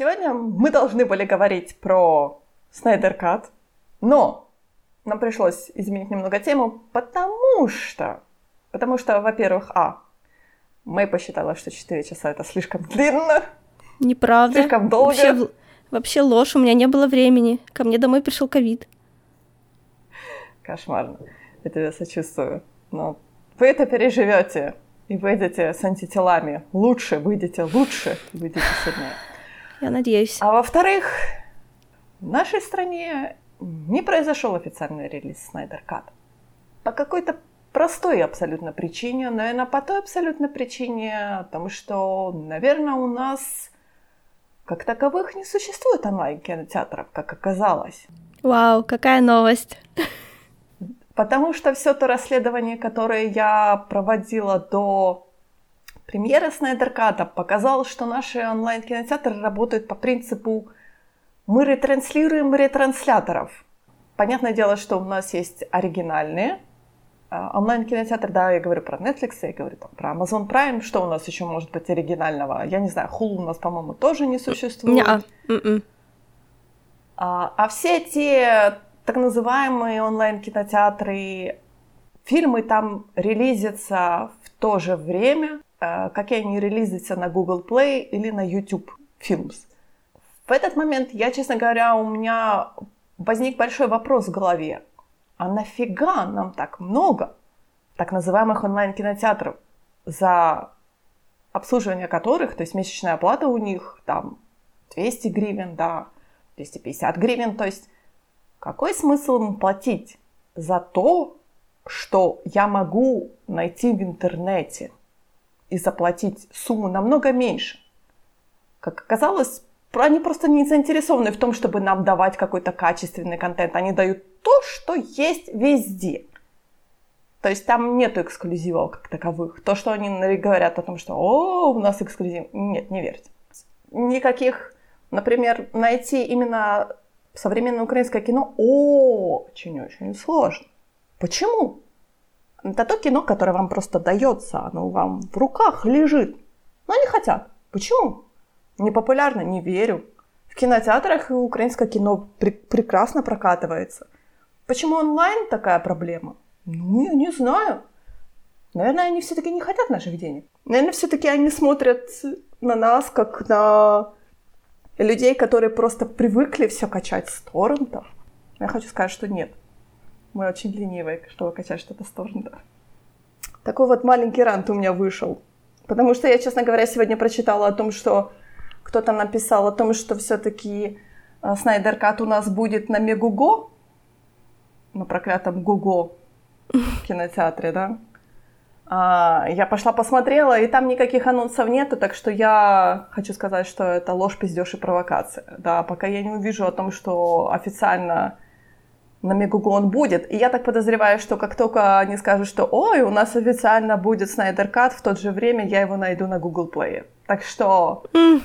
Сегодня мы должны были говорить про Снайдер Кат, но нам пришлось изменить немного тему, потому что, потому что, во-первых, а, Мэй посчитала, что 4 часа это слишком длинно. Неправда. Слишком долго. Вообще, вообще ложь, у меня не было времени. Ко мне домой пришел ковид. Кошмарно. Я тебя сочувствую. Но вы это переживете и выйдете с антителами. Лучше выйдете, лучше выйдете сильнее. Я надеюсь. А во-вторых, в нашей стране не произошел официальный релиз Снайдер Кат. По какой-то простой абсолютно причине, наверное, по той абсолютно причине, потому что, наверное, у нас как таковых не существует онлайн-кинотеатров, как оказалось. Вау, какая новость! Потому что все то расследование, которое я проводила до премьеры Снайдерката, показало, что наши онлайн-кинотеатры работают по принципу мы ретранслируем ретрансляторов. Понятное дело, что у нас есть оригинальные а, онлайн-кинотеатры, да, я говорю про Netflix, я говорю там, про Amazon Prime, что у нас еще может быть оригинального? Я не знаю, Hulu у нас, по-моему, тоже не существует. М-м. А, а все те так называемые онлайн-кинотеатры, фильмы там релизятся в то же время, э, как и они релизятся на Google Play или на YouTube Films. В этот момент я, честно говоря, у меня возник большой вопрос в голове. А нафига нам так много так называемых онлайн-кинотеатров, за обслуживание которых, то есть месячная оплата у них там 200 гривен, да, 250 гривен, то есть какой смысл им платить за то, что я могу найти в интернете и заплатить сумму намного меньше? Как оказалось, они просто не заинтересованы в том, чтобы нам давать какой-то качественный контент. Они дают то, что есть везде. То есть там нету эксклюзивов как таковых. То, что они говорят о том, что «О, у нас эксклюзив». Нет, не верьте. Никаких, например, найти именно современное украинское кино очень-очень сложно. Почему? Это то кино, которое вам просто дается, оно вам в руках лежит. Но они хотят. Почему? Непопулярно, не верю. В кинотеатрах украинское кино пр- прекрасно прокатывается. Почему онлайн такая проблема? Ну, я не знаю. Наверное, они все-таки не хотят наших денег. Наверное, все-таки они смотрят на нас как на людей, которые просто привыкли все качать с торрентов. Я хочу сказать, что нет. Мы очень ленивые, чтобы качать что-то с торрента. Такой вот маленький рант у меня вышел. Потому что я, честно говоря, сегодня прочитала о том, что кто-то написал о том, что все-таки Снайдер Кат у нас будет на Мегуго, на проклятом Гуго кинотеатре, да? А, я пошла посмотрела, и там никаких анонсов нету, так что я хочу сказать, что это ложь, пиздеж и провокация. Да, пока я не увижу о том, что официально на Мегугу он будет. И я так подозреваю, что как только они скажут, что ой, у нас официально будет Снайдер Кат, в то же время я его найду на Google Play. Так что... Mm.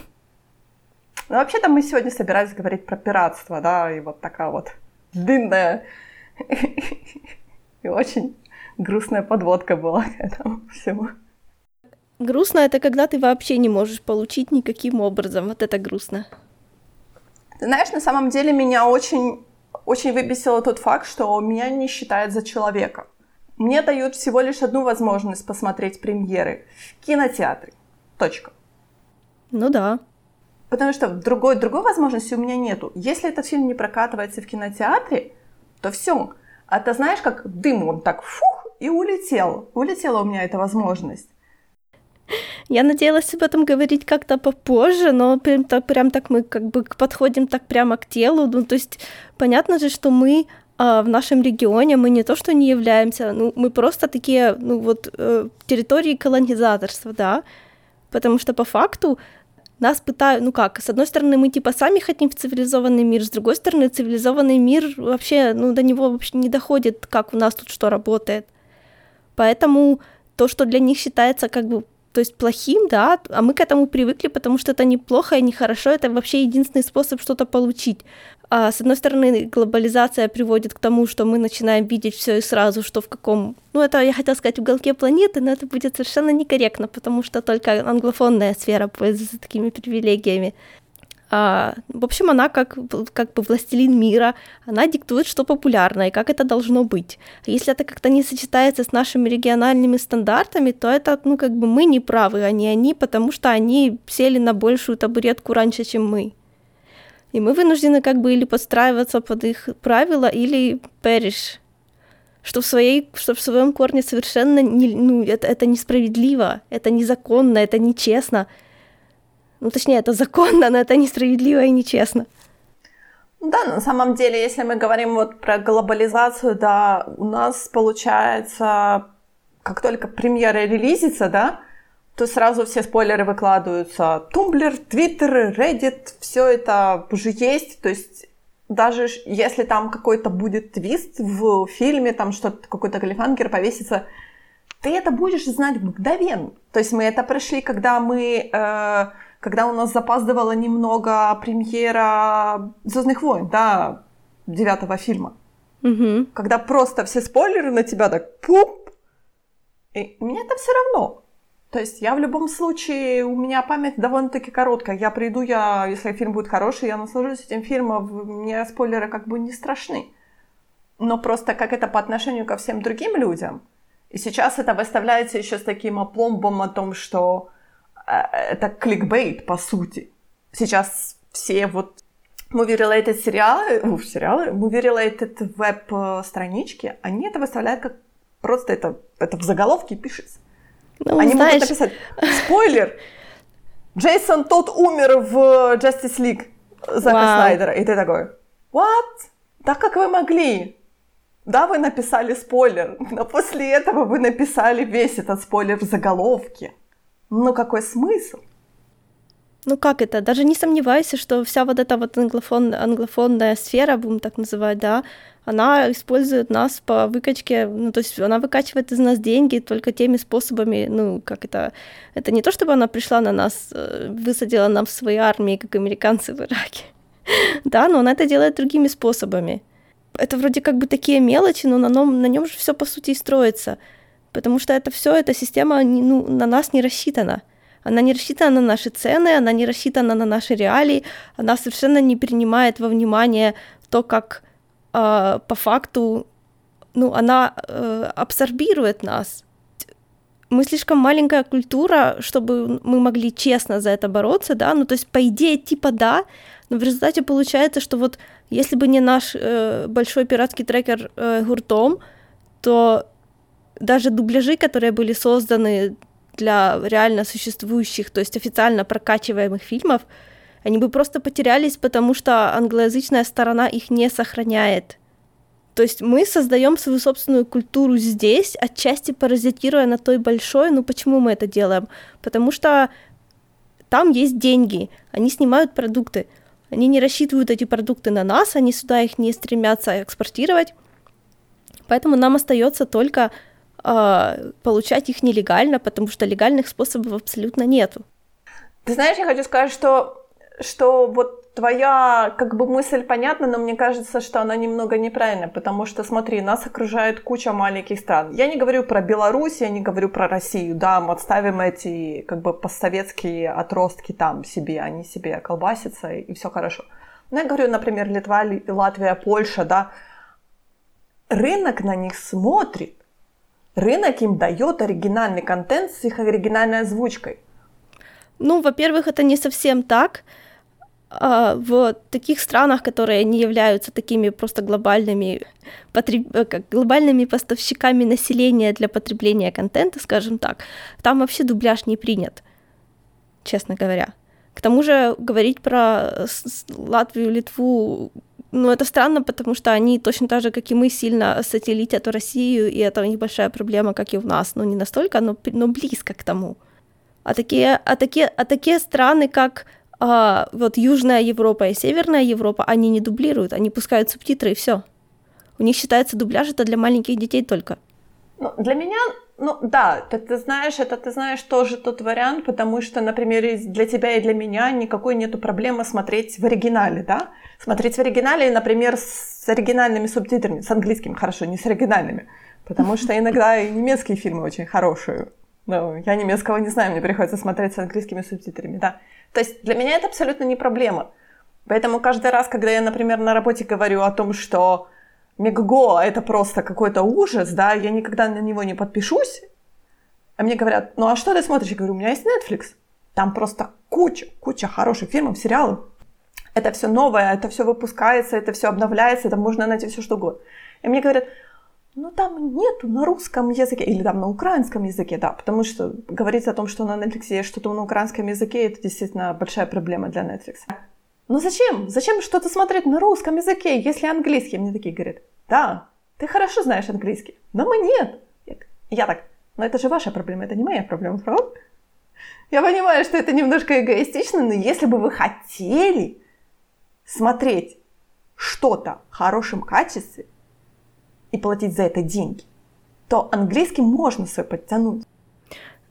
Ну, вообще-то мы сегодня собирались говорить про пиратство, да, и вот такая вот длинная и очень грустная подводка была к этому всему. Грустно это когда ты вообще не можешь получить никаким образом. Вот это грустно. Ты знаешь, на самом деле меня очень, очень выбесило тот факт, что меня не считают за человека. Мне дают всего лишь одну возможность посмотреть премьеры в кинотеатре. Точка. Ну да. Потому что другой, другой возможности у меня нету. Если этот фильм не прокатывается в кинотеатре, то все. А ты знаешь, как дым, он так фух, и улетел. Улетела у меня эта возможность. Я надеялась об этом говорить как-то попозже, но прям так, прям так мы как бы подходим так прямо к телу. Ну, то есть понятно же, что мы а, в нашем регионе, мы не то что не являемся, ну, мы просто такие, ну вот, э, территории колонизаторства, да, потому что по факту нас пытают, ну как, с одной стороны, мы типа сами хотим в цивилизованный мир, с другой стороны, цивилизованный мир вообще, ну до него вообще не доходит, как у нас тут что работает. Поэтому то, что для них считается как бы то есть плохим, да, а мы к этому привыкли, потому что это неплохо и нехорошо, это вообще единственный способ что-то получить. А, с одной стороны, глобализация приводит к тому, что мы начинаем видеть все и сразу, что в каком... Ну, это я хотела сказать уголке планеты, но это будет совершенно некорректно, потому что только англофонная сфера пользуется такими привилегиями. А, в общем, она как, как бы властелин мира, она диктует, что популярно и как это должно быть. Если это как-то не сочетается с нашими региональными стандартами, то это, ну, как бы мы не правы, а не они, потому что они сели на большую табуретку раньше, чем мы. И мы вынуждены как бы или подстраиваться под их правила, или периш, что в, своей, что в своем корне совершенно не, ну, это, это несправедливо, это незаконно, это нечестно – ну, точнее, это законно, но это несправедливо и нечестно. Да, на самом деле, если мы говорим вот про глобализацию, да, у нас получается, как только премьера релизится, да, то сразу все спойлеры выкладываются. Tumblr, Твиттер, Reddit, все это уже есть. То есть даже если там какой-то будет твист в фильме, там что-то, какой-то cliffhanger повесится, ты это будешь знать мгновенно. То есть мы это прошли, когда мы э, когда у нас запаздывала немного премьера Звездных войн, да, девятого фильма. Угу. Когда просто все спойлеры на тебя так пуп. И мне это все равно. То есть я в любом случае, у меня память довольно-таки короткая. Я приду, я, если фильм будет хороший, я наслажусь этим фильмом, мне спойлеры как бы не страшны. Но просто как это по отношению ко всем другим людям. И сейчас это выставляется еще с таким опломбом о том, что это кликбейт, по сути. Сейчас все вот movie-related сериалы, ну, сериалы, movie-related веб-странички, они это выставляют как просто это, это в заголовке пишется. Ну, они знаешь... могут написать спойлер, Джейсон тот умер в Justice League Зака wow. Снайдера. И ты такой, what? Так как вы могли? Да, вы написали спойлер, но после этого вы написали весь этот спойлер в заголовке. Ну какой смысл? Ну как это? Даже не сомневайся, что вся вот эта вот англофон, англофонная сфера, будем так называть, да, она использует нас по выкачке, ну, то есть она выкачивает из нас деньги только теми способами, ну, как это, это не то, чтобы она пришла на нас, э, высадила нам в своей армии, как американцы в Ираке, да, но она это делает другими способами. Это вроде как бы такие мелочи, но на нем, на нем же все по сути и строится – потому что это все, эта система ну, на нас не рассчитана. Она не рассчитана на наши цены, она не рассчитана на наши реалии, она совершенно не принимает во внимание то, как э, по факту ну, она э, абсорбирует нас. Мы слишком маленькая культура, чтобы мы могли честно за это бороться, да, ну то есть по идее типа да, но в результате получается, что вот если бы не наш э, большой пиратский трекер э, Гуртом, то даже дубляжи, которые были созданы для реально существующих, то есть официально прокачиваемых фильмов, они бы просто потерялись, потому что англоязычная сторона их не сохраняет. То есть мы создаем свою собственную культуру здесь, отчасти паразитируя на той большой. Ну почему мы это делаем? Потому что там есть деньги, они снимают продукты. Они не рассчитывают эти продукты на нас, они сюда их не стремятся экспортировать. Поэтому нам остается только э, получать их нелегально, потому что легальных способов абсолютно нету. Ты знаешь, я хочу сказать, что, что вот твоя как бы мысль понятна, но мне кажется, что она немного неправильная, потому что, смотри, нас окружает куча маленьких стран. Я не говорю про Беларусь, я не говорю про Россию, да, мы отставим эти как бы постсоветские отростки там себе, они себе колбасятся, и все хорошо. Но я говорю, например, Литва, Латвия, Польша, да, рынок на них смотрит, рынок им дает оригинальный контент с их оригинальной озвучкой. Ну, во-первых, это не совсем так. А, в таких странах, которые не являются такими просто глобальными, потреб... Э, как глобальными поставщиками населения для потребления контента, скажем так, там вообще дубляж не принят, честно говоря. К тому же говорить про Латвию, Литву, ну, это странно, потому что они точно так же, как и мы, сильно сателлитят Россию, и это у них большая проблема, как и у нас. Ну, не настолько, но, но близко к тому. А такие, а такие, а такие страны, как а, вот Южная Европа и Северная Европа, они не дублируют, они пускают субтитры и все. У них считается дубляж это для маленьких детей только. Ну, для меня ну да, ты, ты знаешь, это ты знаешь тоже тот вариант, потому что, например, для тебя и для меня никакой нету проблемы смотреть в оригинале, да? Смотреть в оригинале, например, с оригинальными субтитрами, с английским, хорошо, не с оригинальными, потому что иногда и немецкие фильмы очень хорошие, Ну, я немецкого не знаю, мне приходится смотреть с английскими субтитрами, да. То есть для меня это абсолютно не проблема. Поэтому каждый раз, когда я, например, на работе говорю о том, что Мегаго — это просто какой-то ужас, да, я никогда на него не подпишусь, а мне говорят, ну а что ты смотришь? Я говорю, у меня есть Netflix. Там просто куча, куча хороших фильмов, сериалов. Это все новое, это все выпускается, это все обновляется, это можно найти все что угодно. И мне говорят, ну там нету на русском языке или там на украинском языке, да, потому что говорить о том, что на Netflix есть что-то на украинском языке, это действительно большая проблема для Netflix. Ну зачем? Зачем что-то смотреть на русском языке, если английский? Мне такие говорят, да, ты хорошо знаешь английский, но мы нет. Я так, но это же ваша проблема, это не моя проблема, правда? Я понимаю, что это немножко эгоистично, но если бы вы хотели смотреть что-то в хорошем качестве и платить за это деньги, то английский можно свой подтянуть.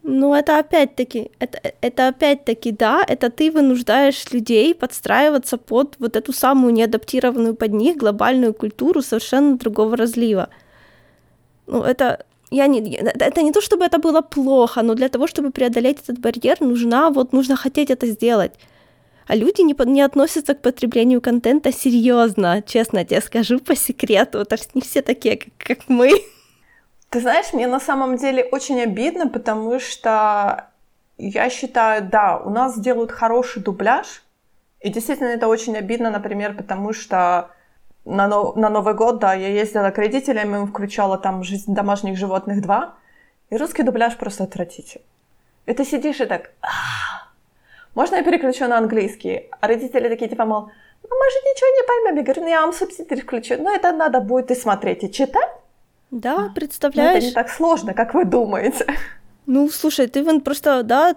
Ну, это опять-таки, это, это опять-таки, да, это ты вынуждаешь людей подстраиваться под вот эту самую неадаптированную под них глобальную культуру совершенно другого разлива. Ну, это, я не, это не то, чтобы это было плохо, но для того, чтобы преодолеть этот барьер, нужна, вот, нужно хотеть это сделать. А люди не, не относятся к потреблению контента серьезно, честно тебе скажу по секрету. Это не все такие, как, как мы. Ты знаешь, мне на самом деле очень обидно, потому что я считаю, да, у нас делают хороший дубляж, и действительно это очень обидно, например, потому что на, на Новый год, да, я ездила к родителям, им включала там «Жизнь домашних животных 2», и русский дубляж просто отвратительный. И ты сидишь и так, можно я переключу на английский? А родители такие, типа, мол, ну мы же ничего не поймем. Я говорю, ну я вам субтитры включу. Но это надо будет и смотреть, и читать. Да, представляешь? Но это не так сложно, как вы думаете. Ну, слушай, ты вон просто, да,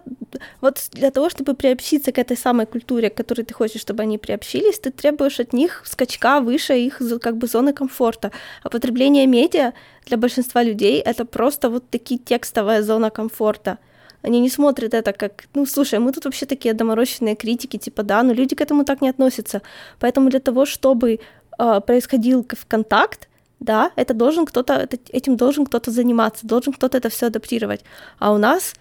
вот для того, чтобы приобщиться к этой самой культуре, к которой ты хочешь, чтобы они приобщились, ты требуешь от них скачка выше их как бы зоны комфорта. А потребление медиа для большинства людей это просто вот такие текстовая зона комфорта. Они не смотрят это как, ну, слушай, мы тут вообще такие доморощенные критики, типа, да, но люди к этому так не относятся. Поэтому для того, чтобы э, происходил контакт, да, это должен кто-то, этим должен кто-то заниматься, должен кто-то это все адаптировать. А у нас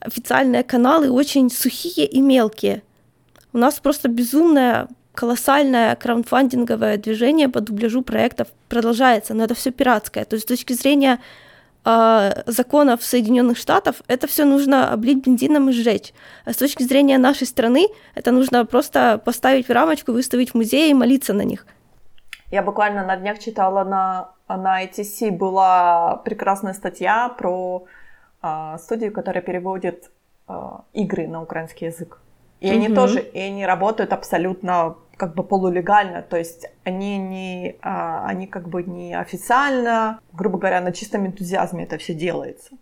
официальные каналы очень сухие и мелкие. У нас просто безумное, колоссальное краундфандинговое движение по дубляжу проектов продолжается, но это все пиратское. То есть с точки зрения э, законов Соединенных Штатов это все нужно облить бензином и сжечь. А с точки зрения нашей страны это нужно просто поставить в рамочку, выставить в музее и молиться на них. Я буквально на днях читала на, на ITC была прекрасная статья про э, студию, которая переводит э, игры на украинский язык. И mm-hmm. они тоже, и они работают абсолютно как бы полулегально, то есть они не, а, они как бы не официально, грубо говоря, на чистом энтузиазме это все делается.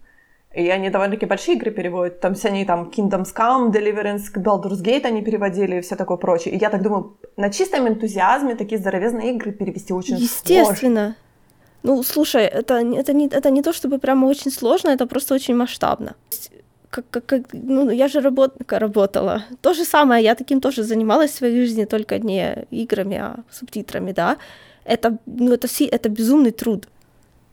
И они довольно-таки большие игры переводят. Там все они там Kingdoms Come, Deliverance, Baldur's Gate они переводили и все такое прочее. И я так думаю, на чистом энтузиазме такие здоровезные игры перевести очень Естественно. Сложно. Ну, слушай, это, это, не, это не то, чтобы прямо очень сложно, это просто очень масштабно. Как, как, как, ну, я же работ, работала. То же самое, я таким тоже занималась в своей жизни, только не играми, а субтитрами, да. Это, ну, это, это безумный труд.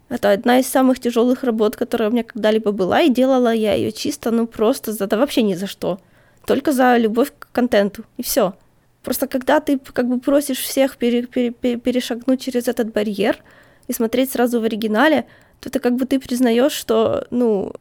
Это одна из самых тяжелых работ, которая у меня когда-либо была, и делала я ее чисто, ну просто за да вообще ни за что. Только за любовь к контенту, и все. Просто когда ты как бы просишь всех пере, пере, пере, перешагнуть через этот барьер и смотреть сразу в оригинале, то это как бы ты признаешь, что, ну,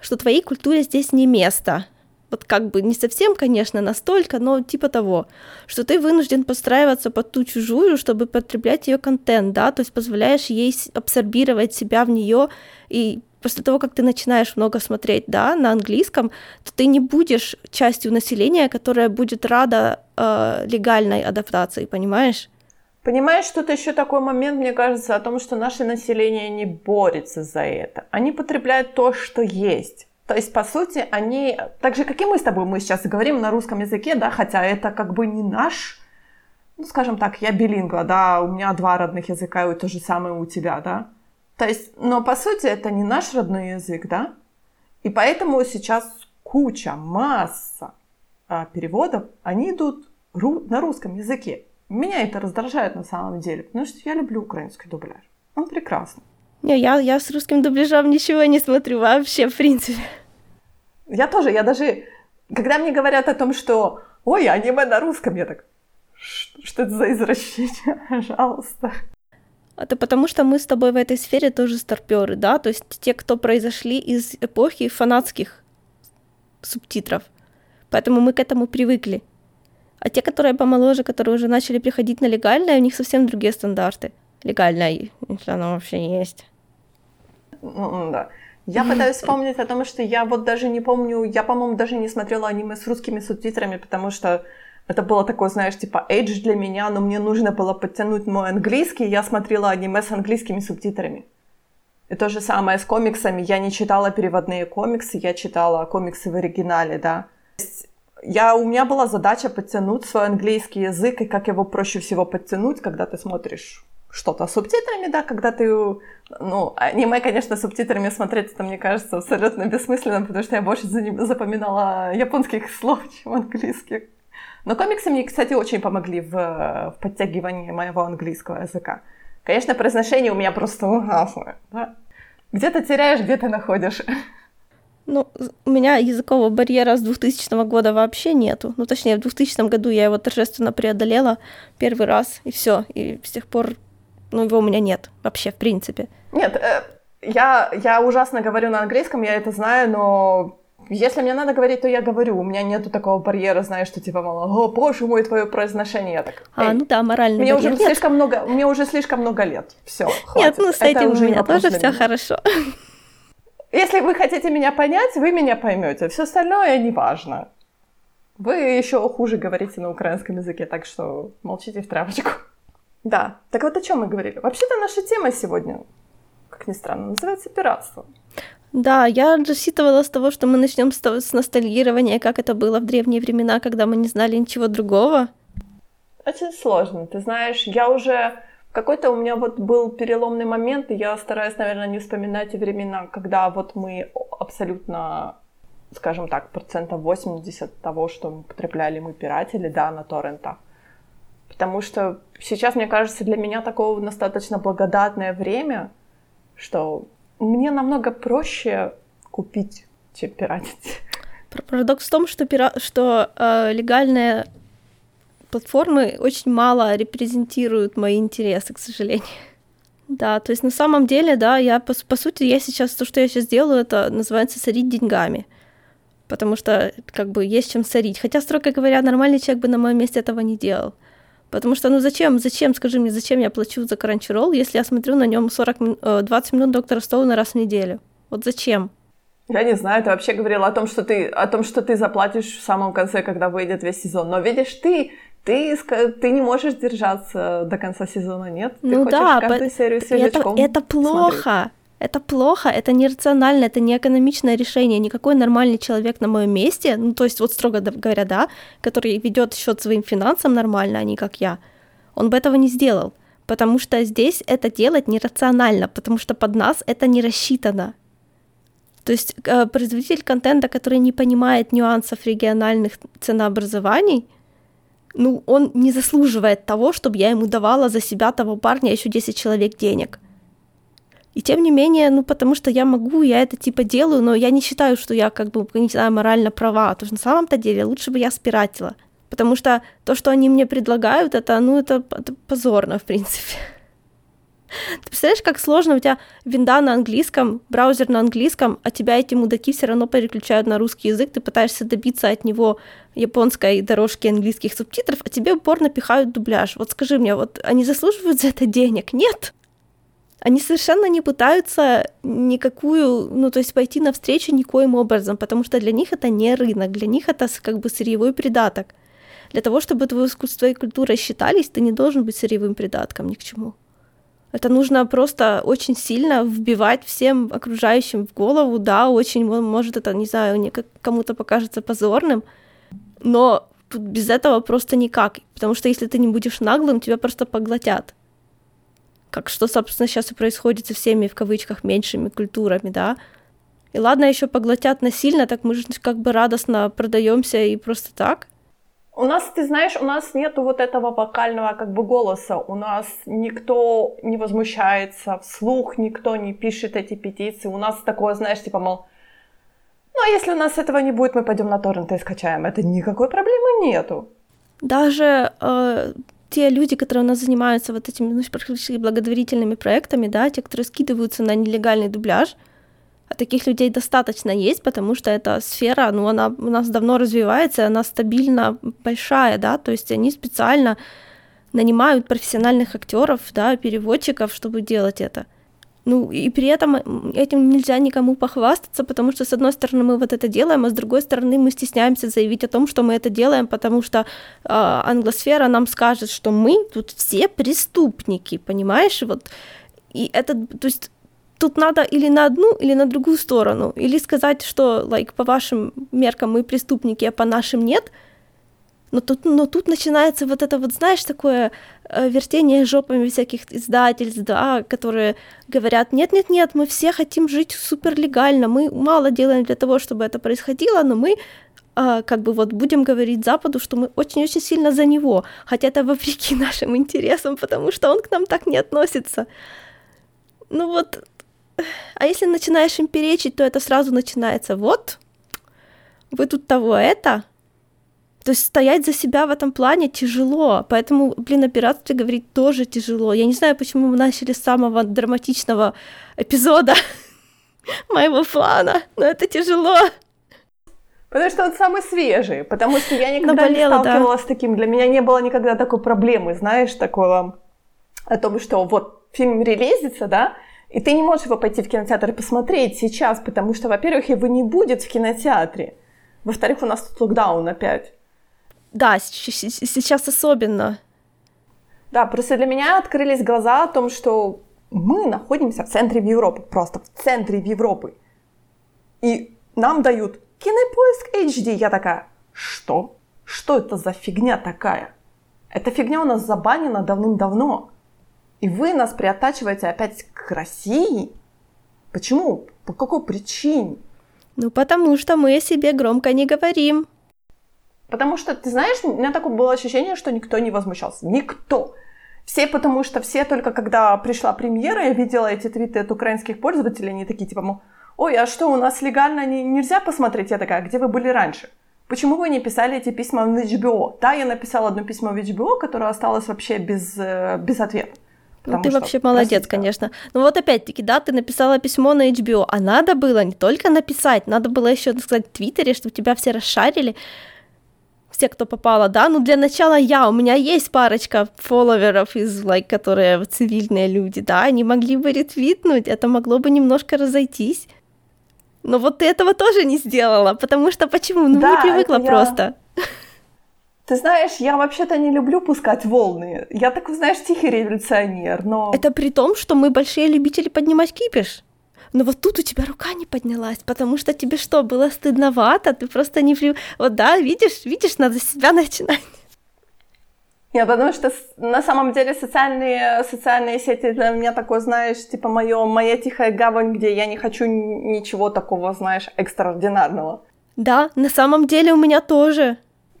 что твоей культуре здесь не место, вот как бы не совсем, конечно, настолько, но типа того, что ты вынужден подстраиваться под ту чужую, чтобы потреблять ее контент, да, то есть позволяешь ей абсорбировать себя в нее, и после того, как ты начинаешь много смотреть, да, на английском, то ты не будешь частью населения, которая будет рада э, легальной адаптации, понимаешь? Понимаешь, тут еще такой момент, мне кажется, о том, что наше население не борется за это. Они потребляют то, что есть. То есть, по сути, они, так же, как и мы с тобой, мы сейчас говорим на русском языке, да, хотя это как бы не наш, ну, скажем так, я билингва, да, у меня два родных языка, и то же самое у тебя, да. То есть, но по сути это не наш родной язык, да, и поэтому сейчас куча, масса а, переводов, они идут ру- на русском языке. Меня это раздражает на самом деле, потому что я люблю украинский дубляж. Он прекрасный. Не, я, я с русским дубляжом ничего не смотрю вообще, в принципе. Я тоже, я даже... Когда мне говорят о том, что «Ой, аниме на русском», я так «Что это за извращение? Пожалуйста». Это потому, что мы с тобой в этой сфере тоже старперы, да? То есть те, кто произошли из эпохи фанатских субтитров. Поэтому мы к этому привыкли. А те, которые помоложе, которые уже начали приходить на легальное, у них совсем другие стандарты. Легальное, если оно вообще есть. Ну, да. Я пытаюсь вспомнить о том, что я вот даже не помню, я, по-моему, даже не смотрела аниме с русскими субтитрами, потому что это было такое, знаешь, типа эйдж для меня, но мне нужно было подтянуть мой английский, я смотрела аниме с английскими субтитрами. И то же самое с комиксами. Я не читала переводные комиксы, я читала комиксы в оригинале, да. Я, у меня была задача подтянуть свой английский язык, и как его проще всего подтянуть, когда ты смотришь что-то субтитрами, да, когда ты, ну, аниме, конечно, субтитрами смотреть, это, мне кажется, абсолютно бессмысленно, потому что я больше запоминала японских слов, чем английских. Но комиксы мне, кстати, очень помогли в, в подтягивании моего английского языка. Конечно, произношение у меня просто ужасное, да. Где-то теряешь, где-то находишь. Ну, у меня языкового барьера с 2000 года вообще нету. Ну, точнее, в 2000 году я его торжественно преодолела первый раз, и все. И с тех пор, ну, его у меня нет вообще, в принципе. Нет, э, я, я ужасно говорю на английском, я это знаю, но если мне надо говорить, то я говорю. У меня нету такого барьера, знаешь, что типа, мало, о, боже мой, твое произношение. Я так, а, ну да, моральный мне барьер. Уже нет. слишком много, мне уже слишком много лет. Все, Нет, ну с этим уже у меня тоже все хорошо. Если вы хотите меня понять, вы меня поймете. Все остальное не важно. Вы еще хуже говорите на украинском языке, так что молчите в травочку. Да, так вот о чем мы говорили. Вообще-то наша тема сегодня, как ни странно, называется пиратство. Да, я рассчитывала с того, что мы начнем с, с ностальгирования, как это было в древние времена, когда мы не знали ничего другого. Очень сложно. Ты знаешь, я уже какой-то у меня вот был переломный момент, и я стараюсь, наверное, не вспоминать времена, когда вот мы абсолютно, скажем так, процентов 80 того, что мы потребляли, мы пиратели, да, на торрентах. Потому что сейчас, мне кажется, для меня такое достаточно благодатное время, что мне намного проще купить, чем пиратить. Парадокс в том, что, пира... что э, легальные платформы очень мало репрезентируют мои интересы, к сожалению. Да, то есть на самом деле, да, я по, по сути, я сейчас, то, что я сейчас делаю, это называется сорить деньгами. Потому что, как бы, есть чем сорить. Хотя, строго говоря, нормальный человек бы на моем месте этого не делал. Потому что, ну зачем, зачем, скажи мне, зачем я плачу за Crunchyroll, если я смотрю на нем 40, 20 минут Доктора Стоуна раз в неделю? Вот зачем? Я не знаю, ты вообще говорила о том, что ты, о том, что ты заплатишь в самом конце, когда выйдет весь сезон. Но видишь, ты, ты, ты не можешь держаться до конца сезона, нет? Ты ну хочешь да, каждую серию это, это плохо. Смотреть. Это плохо, это нерационально, это не экономичное решение. Никакой нормальный человек на моем месте, ну то есть вот строго говоря, да, который ведет счет своим финансам нормально, а не как я, он бы этого не сделал. Потому что здесь это делать нерационально, потому что под нас это не рассчитано. То есть э, производитель контента, который не понимает нюансов региональных ценообразований, ну, он не заслуживает того, чтобы я ему давала за себя того парня еще 10 человек денег. И тем не менее, ну, потому что я могу, я это типа делаю, но я не считаю, что я как бы, не знаю, морально права. То есть на самом-то деле лучше бы я спиратила. Потому что то, что они мне предлагают, это, ну, это, это позорно, в принципе. Ты представляешь, как сложно у тебя винда на английском, браузер на английском, а тебя эти мудаки все равно переключают на русский язык, ты пытаешься добиться от него японской дорожки английских субтитров, а тебе упорно пихают дубляж. Вот скажи мне, вот они заслуживают за это денег? Нет? Они совершенно не пытаются никакую, ну, то есть пойти навстречу никоим образом, потому что для них это не рынок, для них это как бы сырьевой придаток. Для того, чтобы твое искусство и культура считались, ты не должен быть сырьевым придатком ни к чему. Это нужно просто очень сильно вбивать всем окружающим в голову, да, очень, может, это, не знаю, кому-то покажется позорным, но тут без этого просто никак, потому что если ты не будешь наглым, тебя просто поглотят как что, собственно, сейчас и происходит со всеми, в кавычках, меньшими культурами, да. И ладно, еще поглотят насильно, так мы же как бы радостно продаемся и просто так. У нас, ты знаешь, у нас нету вот этого вокального как бы голоса. У нас никто не возмущается вслух, никто не пишет эти петиции. У нас такое, знаешь, типа, мол, ну а если у нас этого не будет, мы пойдем на торренты и скачаем. Это никакой проблемы нету. Даже э, те люди, которые у нас занимаются вот этими ну, практически благотворительными проектами, да, те, которые скидываются на нелегальный дубляж, а таких людей достаточно есть, потому что эта сфера, ну, она у нас давно развивается, она стабильно большая, да, то есть они специально нанимают профессиональных актеров, да, переводчиков, чтобы делать это. Ну, и при этом этим нельзя никому похвастаться, потому что, с одной стороны, мы вот это делаем, а с другой стороны, мы стесняемся заявить о том, что мы это делаем, потому что э, англосфера нам скажет, что мы тут все преступники, понимаешь? Вот. И это, то есть тут надо или на одну, или на другую сторону. Или сказать, что, like, по вашим меркам мы преступники, а по нашим нет. Но тут, но тут начинается вот это вот, знаешь, такое э, вертение жопами всяких издательств, да, которые говорят, нет-нет-нет, мы все хотим жить супер легально, мы мало делаем для того, чтобы это происходило, но мы а, как бы вот будем говорить Западу, что мы очень-очень сильно за него, хотя это вопреки нашим интересам, потому что он к нам так не относится. Ну вот, а если начинаешь им перечить, то это сразу начинается. Вот, вы тут того это. То есть стоять за себя в этом плане тяжело. Поэтому, блин, о пиратстве говорить тоже тяжело. Я не знаю, почему мы начали с самого драматичного эпизода моего плана, но это тяжело. Потому что он самый свежий, потому что я никогда Наболела, не сталкивалась да. с таким. Для меня не было никогда такой проблемы, знаешь, такого о том, что вот фильм релизится, да, и ты не можешь его пойти в кинотеатр посмотреть сейчас, потому что, во-первых, его не будет в кинотеатре. Во-вторых, у нас тут локдаун опять. Да, сейчас особенно. Да, просто для меня открылись глаза о том, что мы находимся в центре Европы, просто в центре Европы. И нам дают кинопоиск HD. Я такая, что? Что это за фигня такая? Эта фигня у нас забанена давным-давно. И вы нас приотачиваете опять к России? Почему? По какой причине? Ну, потому что мы о себе громко не говорим. Потому что, ты знаешь, у меня такое было ощущение, что никто не возмущался. Никто. Все, потому что все только когда пришла премьера, я видела эти твиты от украинских пользователей, они такие типа, мол, ой, а что, у нас легально не, нельзя посмотреть? Я такая, где вы были раньше? Почему вы не писали эти письма в HBO? Да, я написала одно письмо в HBO, которое осталось вообще без, э, без ответа. Ну, ты вообще молодец, красиво. конечно. Ну вот опять-таки, да, ты написала письмо на HBO, а надо было не только написать, надо было еще сказать в Твиттере, чтобы тебя все расшарили, все, кто попало, да, ну для начала я, у меня есть парочка фолловеров из, like, которые цивильные люди, да, они могли бы ретвитнуть, это могло бы немножко разойтись. Но вот ты этого тоже не сделала, потому что почему? Ну, да, не привыкла просто. Я ты знаешь, я вообще-то не люблю пускать волны. Я такой, знаешь, тихий революционер, но... Это при том, что мы большие любители поднимать кипиш. Но вот тут у тебя рука не поднялась, потому что тебе что, было стыдновато? Ты просто не... Вот да, видишь, видишь, надо себя начинать. Нет, потому что на самом деле социальные, социальные сети для меня такое, знаешь, типа моё, моя тихая гавань, где я не хочу ничего такого, знаешь, экстраординарного. Да, на самом деле у меня тоже.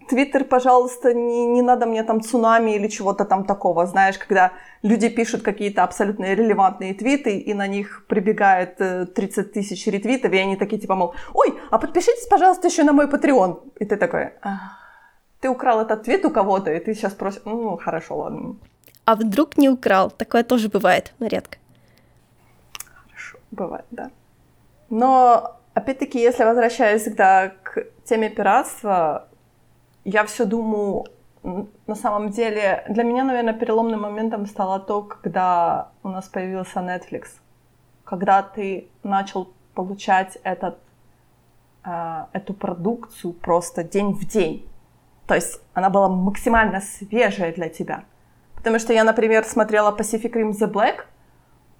Твиттер, пожалуйста, не, не надо мне там цунами или чего-то там такого, знаешь, когда люди пишут какие-то абсолютно релевантные твиты, и на них прибегает 30 э, тысяч ретвитов, и они такие типа, мол, ой, а подпишитесь, пожалуйста, еще на мой Patreon. И ты такой, ты украл этот твит у кого-то, и ты сейчас просишь, ну, хорошо, ладно. А вдруг не украл? Такое тоже бывает, но редко. Хорошо, бывает, да. Но, опять-таки, если возвращаясь всегда к теме пиратства, я все думаю, на самом деле, для меня, наверное, переломным моментом стало то, когда у нас появился Netflix, когда ты начал получать этот, э, эту продукцию просто день в день. То есть она была максимально свежая для тебя. Потому что я, например, смотрела Pacific Rim The Black —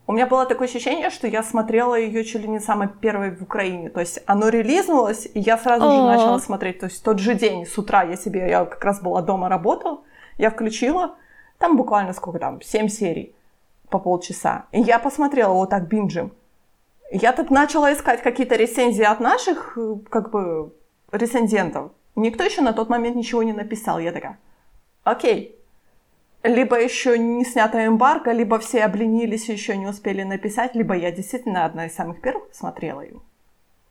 у меня было такое ощущение, что я смотрела ее чуть ли не самой первой в Украине. То есть оно релизнулось, и я сразу же начала смотреть. То есть тот же день с утра я себе, я как раз была дома, работала, я включила, там буквально сколько там, 7 серий по полчаса. И я посмотрела вот так бинджем. Я тут начала искать какие-то рецензии от наших, как бы, рецензентов. Никто еще на тот момент ничего не написал. Я такая, окей, либо еще не снята эмбарго, либо все обленились и еще не успели написать, либо я действительно одна из самых первых смотрела ее.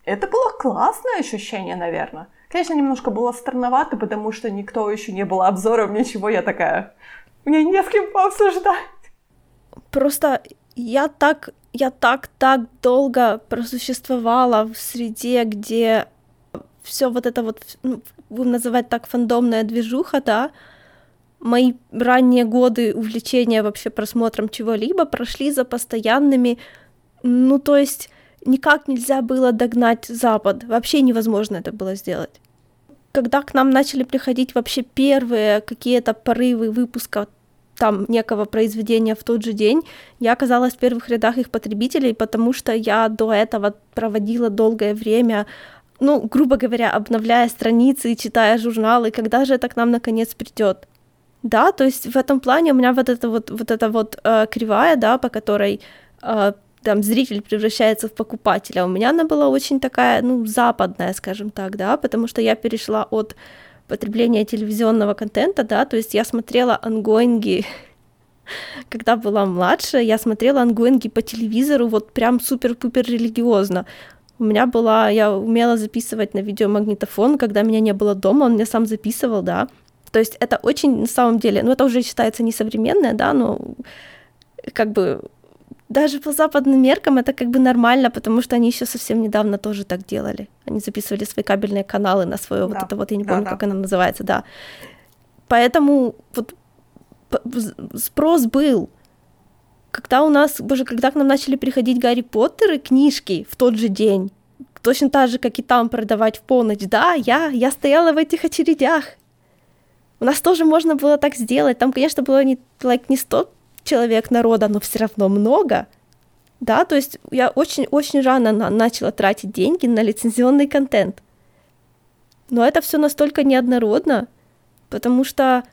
Это было классное ощущение, наверное. Конечно, немножко было странновато, потому что никто еще не было обзоров, ничего. Я такая, мне не с кем пообсуждать. Просто я так, я так, так долго просуществовала в среде, где все вот это вот, ну, будем называть так, фандомная движуха, да, мои ранние годы увлечения вообще просмотром чего-либо прошли за постоянными, ну, то есть никак нельзя было догнать Запад, вообще невозможно это было сделать. Когда к нам начали приходить вообще первые какие-то порывы выпуска там некого произведения в тот же день, я оказалась в первых рядах их потребителей, потому что я до этого проводила долгое время ну, грубо говоря, обновляя страницы и читая журналы, когда же это к нам наконец придет. Да, то есть в этом плане у меня вот эта вот, вот эта вот э, кривая, да, по которой э, там зритель превращается в покупателя, у меня она была очень такая, ну, западная, скажем так, да, потому что я перешла от потребления телевизионного контента, да, то есть я смотрела ангоинги, когда была младше, я смотрела ангоинги по телевизору вот прям супер-пупер религиозно. У меня была, я умела записывать на видеомагнитофон, когда меня не было дома, он меня сам записывал, да. То есть это очень, на самом деле, ну это уже считается несовременное, да, но как бы даже по западным меркам это как бы нормально, потому что они еще совсем недавно тоже так делали. Они записывали свои кабельные каналы на свое да. вот это вот, я не помню, да, как да. она называется, да. Поэтому вот спрос был. Когда у нас, боже, когда к нам начали приходить Гарри Поттеры, книжки в тот же день, точно так же, как и там продавать в полночь, да, я, я стояла в этих очередях. У нас тоже можно было так сделать. Там, конечно, было не, like, не 100 человек народа, но все равно много. Да, то есть я очень-очень рано на, начала тратить деньги на лицензионный контент. Но это все настолько неоднородно, потому что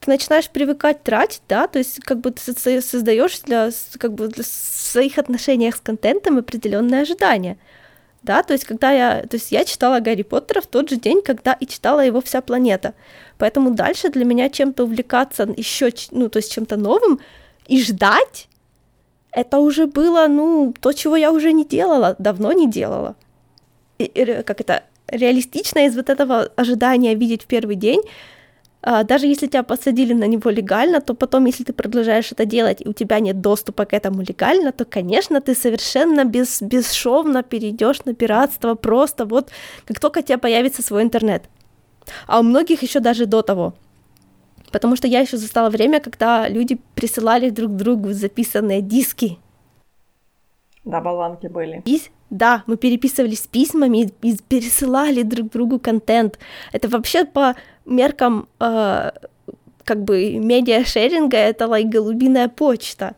ты начинаешь привыкать тратить, да, то есть как бы ты создаешь для, как бы для своих отношениях с контентом определенные ожидания. Да, то есть когда я, то есть я читала Гарри Поттера в тот же день, когда и читала его вся планета. Поэтому дальше для меня чем-то увлекаться еще, ну, то есть чем-то новым и ждать, это уже было, ну, то, чего я уже не делала, давно не делала. И, и, как это, реалистично из вот этого ожидания видеть в первый день, даже если тебя посадили на него легально, то потом, если ты продолжаешь это делать, и у тебя нет доступа к этому легально, то, конечно, ты совершенно без, бесшовно перейдешь на пиратство просто вот, как только у тебя появится свой интернет. А у многих еще даже до того. Потому что я еще застала время, когда люди присылали друг другу записанные диски. Да, болванки были. И, да, мы переписывались письмами и пересылали друг другу контент. Это вообще по меркам э, как бы медиа-шеринга это like голубиная почта.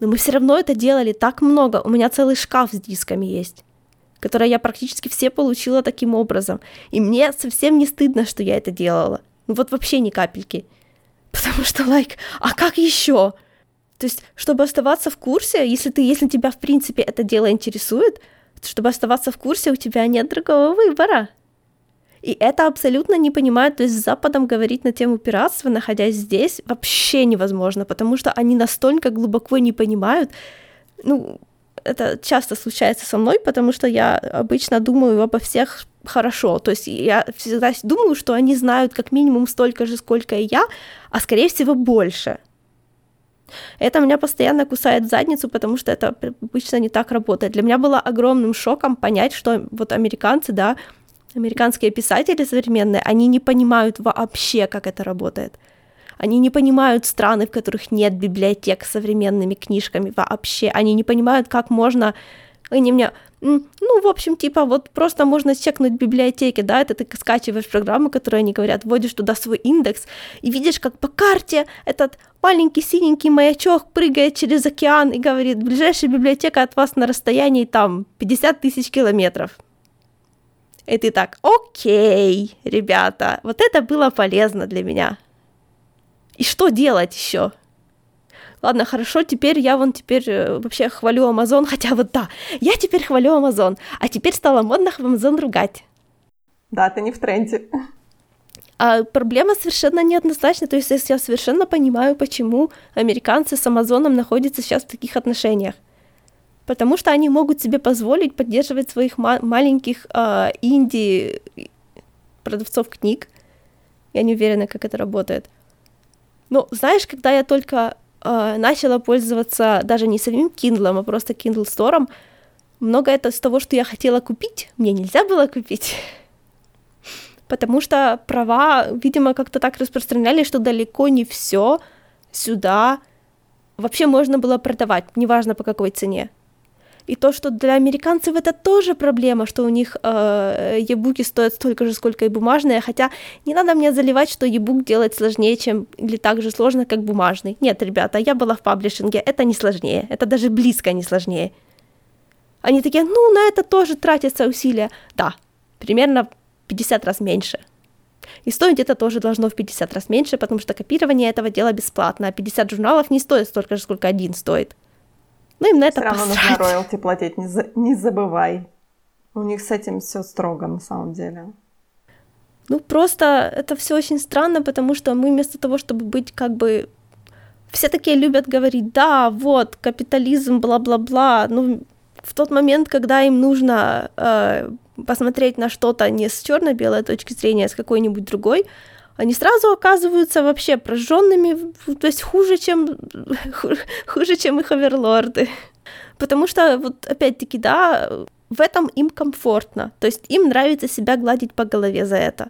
Но мы все равно это делали так много. У меня целый шкаф с дисками есть, которые я практически все получила таким образом. И мне совсем не стыдно, что я это делала. Ну вот вообще ни капельки. Потому что, like, а как еще? То есть, чтобы оставаться в курсе, если ты, если тебя, в принципе, это дело интересует, чтобы оставаться в курсе, у тебя нет другого выбора. И это абсолютно не понимают, то есть с Западом говорить на тему пиратства, находясь здесь, вообще невозможно, потому что они настолько глубоко не понимают, ну, это часто случается со мной, потому что я обычно думаю обо всех хорошо. То есть я всегда думаю, что они знают как минимум столько же, сколько и я, а скорее всего больше. Это меня постоянно кусает задницу, потому что это обычно не так работает. Для меня было огромным шоком понять, что вот американцы, да, американские писатели современные, они не понимают вообще, как это работает. Они не понимают страны, в которых нет библиотек с современными книжками вообще. Они не понимают, как можно... Они мне... Ну, в общем, типа, вот просто можно чекнуть библиотеки, да, это ты скачиваешь программу, которую они говорят, вводишь туда свой индекс, и видишь, как по карте этот маленький синенький маячок прыгает через океан и говорит, ближайшая библиотека от вас на расстоянии там 50 тысяч километров. И ты так, окей, ребята, вот это было полезно для меня. И что делать еще? Ладно, хорошо, теперь я вон теперь э, вообще хвалю Амазон, хотя вот да, я теперь хвалю Амазон, а теперь стало модно Амазон ругать. Да, ты не в тренде. А проблема совершенно неоднозначна. То есть я совершенно понимаю, почему американцы с Амазоном находятся сейчас в таких отношениях. Потому что они могут себе позволить поддерживать своих ма- маленьких э, инди продавцов книг. Я не уверена, как это работает. Но знаешь, когда я только э, начала пользоваться даже не самим Kindle, а просто Kindle Store, много это с того, что я хотела купить, мне нельзя было купить. Потому что права, видимо, как-то так распространяли, что далеко не все сюда вообще можно было продавать, неважно по какой цене. И то, что для американцев это тоже проблема, что у них э, e стоят столько же, сколько и бумажные, хотя не надо мне заливать, что e делать сложнее, чем или так же сложно, как бумажный. Нет, ребята, я была в паблишинге, это не сложнее, это даже близко не сложнее. Они такие, ну, на это тоже тратятся усилия. Да, примерно 50 раз меньше. И стоить это тоже должно в 50 раз меньше, потому что копирование этого дела бесплатно, а 50 журналов не стоит столько же, сколько один стоит. Ну, им на это Все равно нужно роялти платить, не, за... не забывай. У них с этим все строго, на самом деле. Ну, просто это все очень странно, потому что мы вместо того, чтобы быть как бы... Все такие любят говорить, да, вот, капитализм, бла-бла-бла. Ну, в тот момент, когда им нужно э, посмотреть на что-то не с черно-белой точки зрения, а с какой-нибудь другой, они сразу оказываются вообще прожженными, то есть хуже, чем хуже, чем их оверлорды. Потому что, вот опять-таки, да, в этом им комфортно. То есть им нравится себя гладить по голове за это.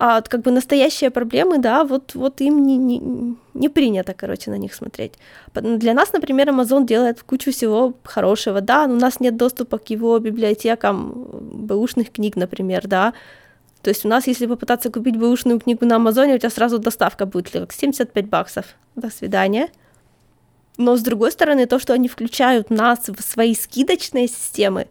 А как бы настоящие проблемы, да, вот, вот им не, не, не принято, короче, на них смотреть. Для нас, например, Amazon делает кучу всего хорошего, да, но у нас нет доступа к его библиотекам бэушных книг, например, да. То есть у нас, если попытаться купить бэушную книгу на Амазоне, у тебя сразу доставка будет 75 баксов. До свидания. Но с другой стороны, то, что они включают нас в свои скидочные системы,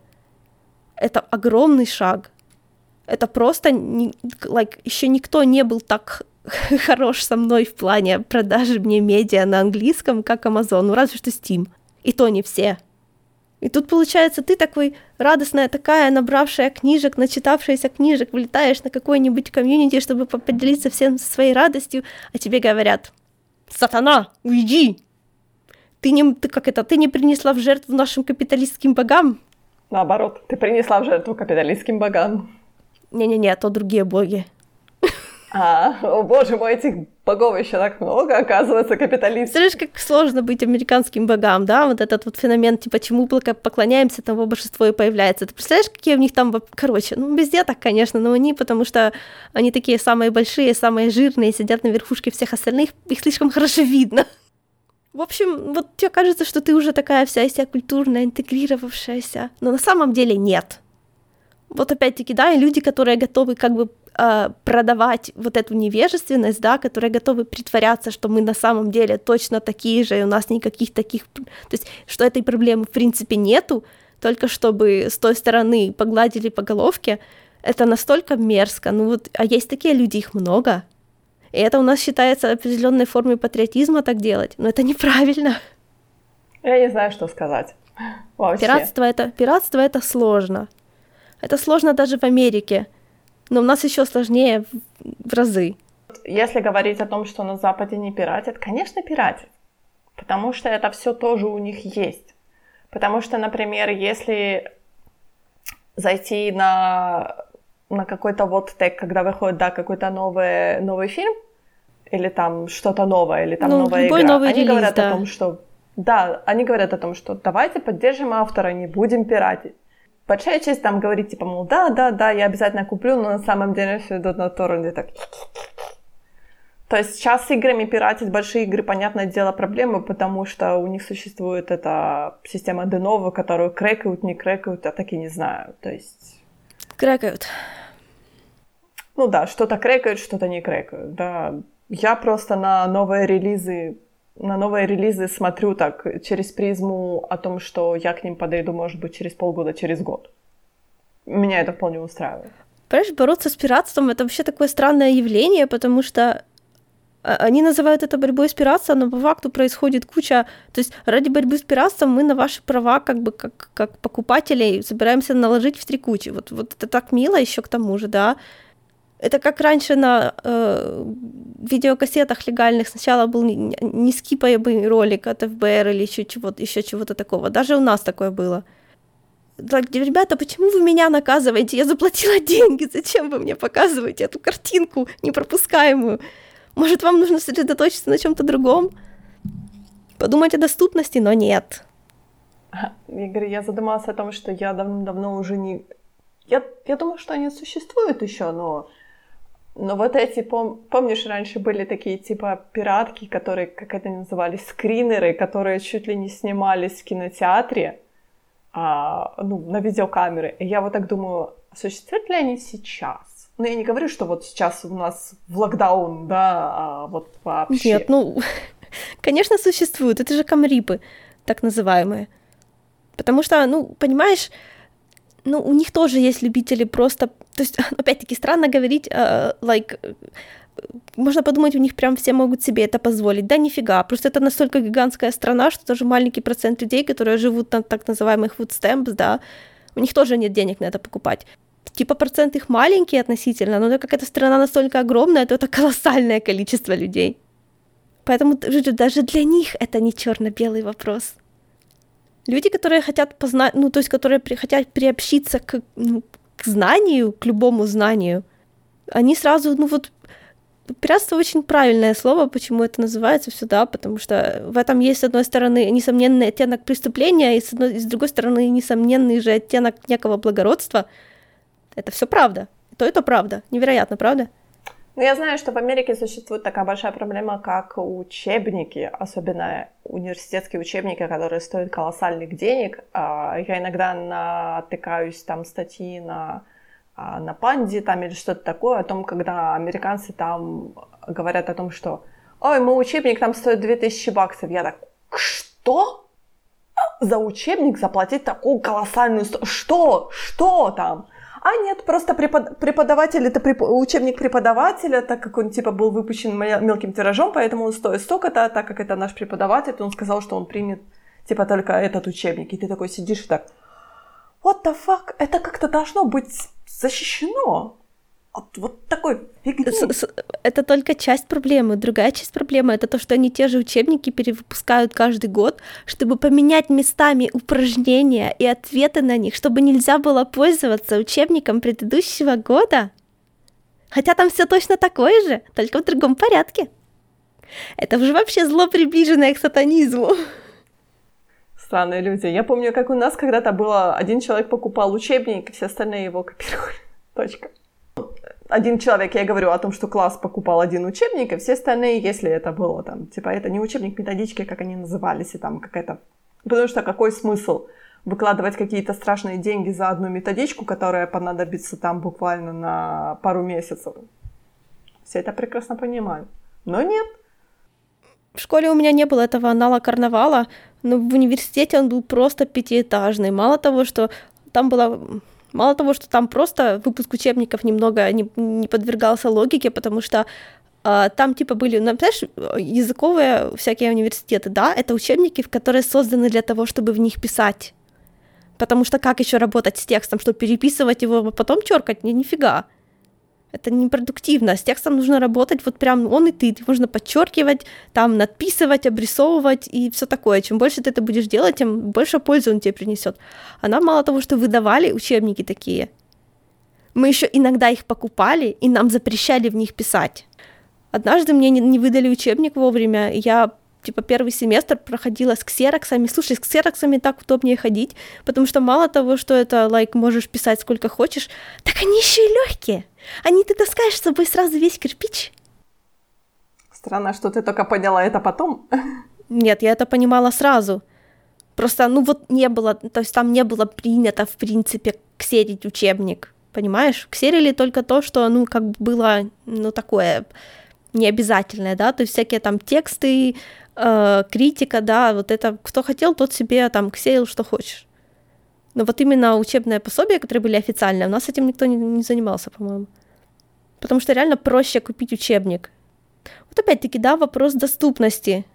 это огромный шаг – это просто не, like, еще никто не был так хорош со мной в плане продажи мне медиа на английском, как Amazon, ну разве что Steam. И то не все. И тут, получается, ты такой радостная такая, набравшая книжек, начитавшаяся книжек, вылетаешь на какой-нибудь комьюнити, чтобы поделиться всем своей радостью, а тебе говорят, сатана, уйди! Ты не, ты как это, ты не принесла в жертву нашим капиталистским богам? Наоборот, ты принесла в жертву капиталистским богам. Не-не-не, то другие боги. А, о боже мой, этих богов еще так много, оказывается, капиталистов. Знаешь, как сложно быть американским богам, да? Вот этот вот феномен, типа, чему поклоняемся, того большинство и появляется. Ты представляешь, какие у них там, короче, ну, везде так, конечно, но они, потому что они такие самые большие, самые жирные, сидят на верхушке всех остальных, их слишком хорошо видно. В общем, вот тебе кажется, что ты уже такая вся себя культурная, интегрировавшаяся, но на самом деле нет вот опять-таки, да, и люди, которые готовы как бы э, продавать вот эту невежественность, да, которые готовы притворяться, что мы на самом деле точно такие же, и у нас никаких таких, то есть, что этой проблемы в принципе нету, только чтобы с той стороны погладили по головке, это настолько мерзко, ну вот, а есть такие люди, их много, и это у нас считается определенной формой патриотизма так делать, но это неправильно. Я не знаю, что сказать. Вообще. Пиратство это, пиратство это сложно. Это сложно даже в Америке, но у нас еще сложнее в, разы. Если говорить о том, что на Западе не пиратят, конечно, пиратят. Потому что это все тоже у них есть. Потому что, например, если зайти на, на какой-то вот тег, когда выходит, да, какой-то новый, новый фильм, или там что-то новое, или там ну, новая игра, новый они релиз, говорят да. о том, что да, они говорят о том, что давайте поддержим автора, не будем пиратить большая часть там говорит, типа, мол, да, да, да, я обязательно куплю, но на самом деле все идут на торренте так. То есть сейчас с играми пиратить большие игры, понятное дело, проблемы, потому что у них существует эта система Denovo, которую крэкают, не крэкают, я так и не знаю. То есть... Крэкают. Ну да, что-то крэкают, что-то не крэкают, да. Я просто на новые релизы на новые релизы смотрю так через призму о том, что я к ним подойду, может быть, через полгода, через год. Меня это вполне устраивает. Понимаешь, бороться с пиратством — это вообще такое странное явление, потому что а, они называют это борьбой с пиратством, но по факту происходит куча... То есть ради борьбы с пиратством мы на ваши права как бы как, как покупателей собираемся наложить в три кучи. Вот, вот это так мило еще к тому же, да. Это как раньше на э, видеокассетах легальных сначала был нескипаемый ролик от ФБР или еще чего-то, еще чего-то такого. Даже у нас такое было. Так, ребята, почему вы меня наказываете? Я заплатила деньги, зачем вы мне показываете эту картинку непропускаемую? Может, вам нужно сосредоточиться на чем-то другом? Подумать о доступности, но нет. Игорь, я задумалась о том, что я давно-давно уже не... Я, я думаю, что они существуют еще, но... Но вот эти, пом... помнишь, раньше были такие типа пиратки, которые, как это назывались, скринеры, которые чуть ли не снимались в кинотеатре, а, ну, на видеокамеры. И я вот так думаю, существуют ли они сейчас? Ну, я не говорю, что вот сейчас у нас в локдаун, да, а вот вообще. Нет, ну, конечно, существуют. Это же камрипы, так называемые. Потому что, ну, понимаешь, ну, у них тоже есть любители просто... То есть, опять-таки, странно говорить, uh, like, можно подумать, у них прям все могут себе это позволить. Да нифига, просто это настолько гигантская страна, что даже маленький процент людей, которые живут на так называемых food stamps, да, у них тоже нет денег на это покупать типа процент их маленький относительно, но так как эта страна настолько огромная, то это колоссальное количество людей. Поэтому даже для них это не черно-белый вопрос. Люди, которые хотят познать, ну, то есть, которые при, хотят приобщиться к, ну, к знанию, к любому знанию, они сразу, ну вот, пиратство очень правильное слово, почему это называется сюда, потому что в этом есть, с одной стороны, несомненный оттенок преступления, и с, одной, и с другой стороны, несомненный же оттенок некого благородства — это все правда. То это правда. Невероятно, правда? Ну, я знаю, что в Америке существует такая большая проблема, как учебники, особенно университетские учебники, которые стоят колоссальных денег. А, я иногда натыкаюсь там статьи на, а, на панде там или что-то такое, о том, когда американцы там говорят о том, что «Ой, мой учебник там стоит 2000 баксов». Я так «Что?» За учебник заплатить такую колоссальную... Что? Что там? А нет, просто препод... преподаватель, это преп... учебник преподавателя, так как он типа был выпущен мелким тиражом, поэтому он стоит столько-то, так как это наш преподаватель, он сказал, что он примет типа только этот учебник. И ты такой сидишь и так, what the fuck, это как-то должно быть защищено от вот такой фигни. Это только часть проблемы. Другая часть проблемы это то, что они те же учебники перевыпускают каждый год, чтобы поменять местами упражнения и ответы на них, чтобы нельзя было пользоваться учебником предыдущего года. Хотя там все точно такое же, только в другом порядке. Это уже вообще зло, приближенное к сатанизму. Странные люди. Я помню, как у нас когда-то было, один человек покупал учебник, все остальные его копировали. Точка один человек, я говорю о том, что класс покупал один учебник, и все остальные, если это было там, типа, это не учебник методички, как они назывались, и там какая-то... Потому что какой смысл выкладывать какие-то страшные деньги за одну методичку, которая понадобится там буквально на пару месяцев? Все это прекрасно понимают. Но нет. В школе у меня не было этого анала карнавала, но в университете он был просто пятиэтажный. Мало того, что там была Мало того, что там просто выпуск учебников немного не, не подвергался логике, потому что э, там типа были, ну, знаешь, языковые всякие университеты, да, это учебники, которые созданы для того, чтобы в них писать. Потому что как еще работать с текстом, чтобы переписывать его, а потом черкать? Не, нифига. Это непродуктивно. С текстом нужно работать вот прям он и ты. Можно подчеркивать, там надписывать, обрисовывать и все такое. Чем больше ты это будешь делать, тем больше пользы он тебе принесет. А нам мало того, что выдавали учебники такие, мы еще иногда их покупали, и нам запрещали в них писать. Однажды мне не, не выдали учебник вовремя, и я типа первый семестр проходила с ксероксами. Слушай, с ксероксами так удобнее ходить, потому что мало того, что это, лайк, like, можешь писать сколько хочешь, так они еще и легкие. Они ты таскаешь с собой сразу весь кирпич. Странно, что ты только поняла это потом. Нет, я это понимала сразу. Просто, ну вот не было, то есть там не было принято, в принципе, ксерить учебник, понимаешь? Ксерили только то, что, ну, как бы было, ну, такое необязательное, да, то есть всякие там тексты, э, критика, да, вот это, кто хотел, тот себе там ксерил, что хочешь. Но вот именно учебные пособия, которые были официальные, у нас этим никто не, не занимался, по-моему. Потому что реально проще купить учебник. Вот опять-таки, да, вопрос доступности.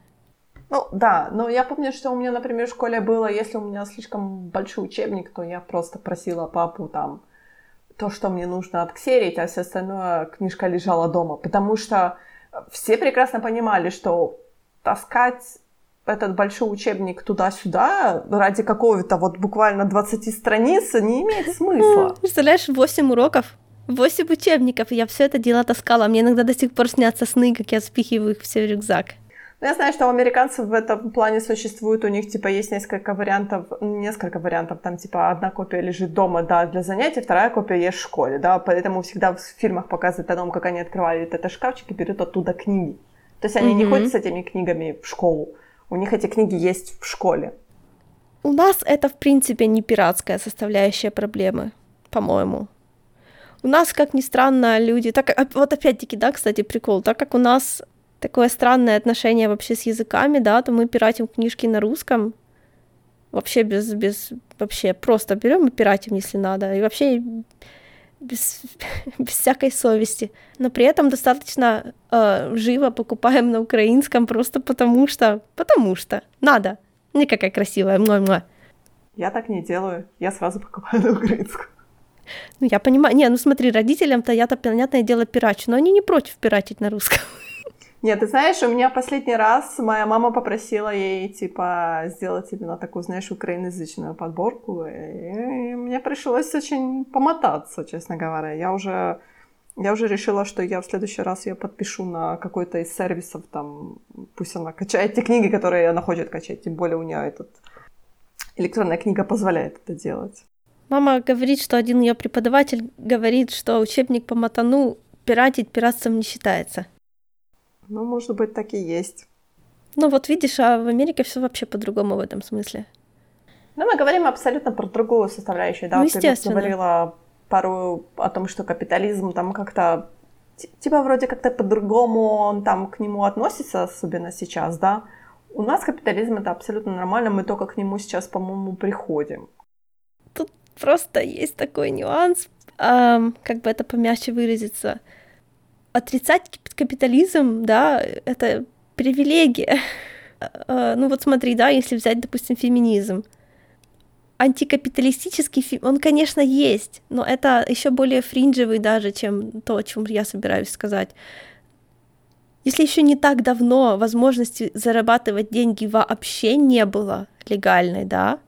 Ну, да, но я помню, что у меня, например, в школе было, если у меня слишком большой учебник, то я просто просила папу там то, что мне нужно отксерить, а все остальное книжка лежала дома. Потому что все прекрасно понимали, что таскать этот большой учебник туда-сюда ради какого-то вот буквально 20 страниц не имеет смысла. Представляешь, 8 уроков, 8 учебников, я все это дело таскала. Мне иногда до сих пор снятся сны, как я спихиваю их все в рюкзак. Ну, я знаю, что у американцев в этом плане существует, у них, типа, есть несколько вариантов, несколько вариантов, там, типа, одна копия лежит дома, да, для занятий, вторая копия есть в школе, да, поэтому всегда в фильмах показывают о том, как они открывали этот шкафчик и берут оттуда книги. То есть они mm-hmm. не ходят с этими книгами в школу, у них эти книги есть в школе. У нас это, в принципе, не пиратская составляющая проблемы, по-моему. У нас, как ни странно, люди... Так, а, вот опять-таки, да, кстати, прикол. Так как у нас такое странное отношение вообще с языками, да, то мы пиратим книжки на русском, вообще без, без, вообще просто берем и пиратим, если надо, и вообще без, без всякой совести. Но при этом достаточно э, живо покупаем на украинском просто потому что, потому что надо. Не какая красивая, мой-мой. Я так не делаю, я сразу покупаю на украинском. Ну, я понимаю. Не, ну смотри, родителям-то я-то, понятное дело, пирачу, но они не против пиратить на русском. Нет, ты знаешь, у меня последний раз моя мама попросила ей, типа, сделать именно такую, знаешь, украиноязычную подборку, и мне пришлось очень помотаться, честно говоря. Я уже, я уже решила, что я в следующий раз ее подпишу на какой-то из сервисов, там, пусть она качает те книги, которые она хочет качать, тем более у нее этот электронная книга позволяет это делать. Мама говорит, что один ее преподаватель говорит, что учебник по матану пиратить пиратством не считается. Ну, может быть, так и есть. Ну вот видишь, а в Америке все вообще по-другому в этом смысле. Ну, мы говорим абсолютно про другую составляющую, да. Ну, естественно. Ты говорила пару о том, что капитализм там как-то типа вроде как-то по-другому он там к нему относится, особенно сейчас, да. У нас капитализм это абсолютно нормально, мы только к нему сейчас, по-моему, приходим. Тут просто есть такой нюанс, эм, как бы это помягче выразиться отрицать капитализм, да, это привилегия. А, ну вот смотри, да, если взять, допустим, феминизм. Антикапиталистический фильм, он, конечно, есть, но это еще более фринджевый даже, чем то, о чем я собираюсь сказать. Если еще не так давно возможности зарабатывать деньги вообще не было легальной, да,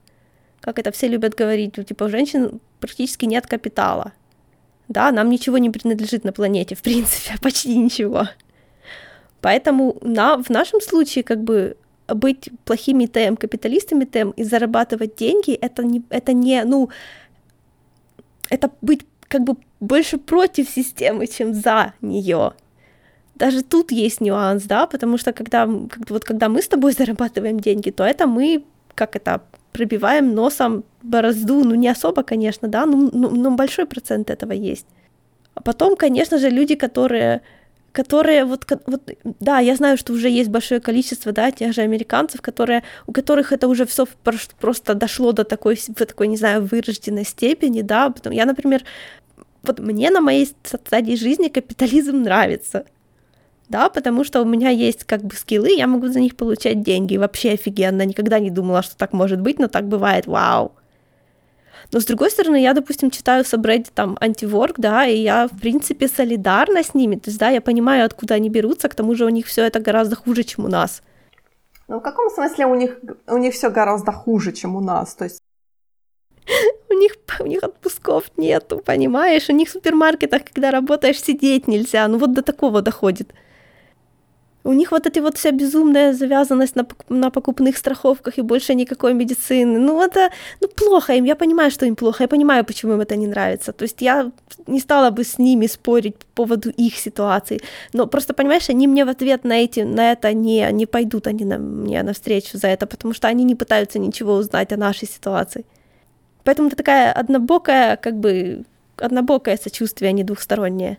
как это все любят говорить, типа у женщин практически нет капитала, да, нам ничего не принадлежит на планете, в принципе, почти ничего. Поэтому на, в нашем случае как бы быть плохими ТМ, капиталистами ТМ и зарабатывать деньги, это не, это не, ну, это быть как бы больше против системы, чем за нее. Даже тут есть нюанс, да, потому что когда, вот когда мы с тобой зарабатываем деньги, то это мы, как это, пробиваем носом борозду, ну не особо, конечно, да, но, но, но большой процент этого есть. А потом, конечно же, люди, которые которые вот, вот, да, я знаю, что уже есть большое количество, да, тех же американцев, которые, у которых это уже все просто дошло до такой, в такой, не знаю, вырожденной степени, да, потом я, например, вот мне на моей стадии жизни капитализм нравится, да, потому что у меня есть как бы скиллы, я могу за них получать деньги. Вообще офигенно, никогда не думала, что так может быть, но так бывает, вау. Но с другой стороны, я, допустим, читаю Subreddit там антиворк, да, и я, в принципе, солидарна с ними, то есть, да, я понимаю, откуда они берутся, к тому же у них все это гораздо хуже, чем у нас. Ну, в каком смысле у них, у них все гораздо хуже, чем у нас? То есть у них, у них отпусков нету, понимаешь? У них в супермаркетах, когда работаешь, сидеть нельзя. Ну вот до такого доходит. У них вот эта вот вся безумная завязанность на, на покупных страховках и больше никакой медицины. Ну, это ну, плохо им. Я понимаю, что им плохо. Я понимаю, почему им это не нравится. То есть я не стала бы с ними спорить по поводу их ситуации. Но просто, понимаешь, они мне в ответ на, эти, на это не, не пойдут они на, мне навстречу за это, потому что они не пытаются ничего узнать о нашей ситуации. Поэтому это такая однобокая, как бы, однобокое сочувствие, а не двухстороннее.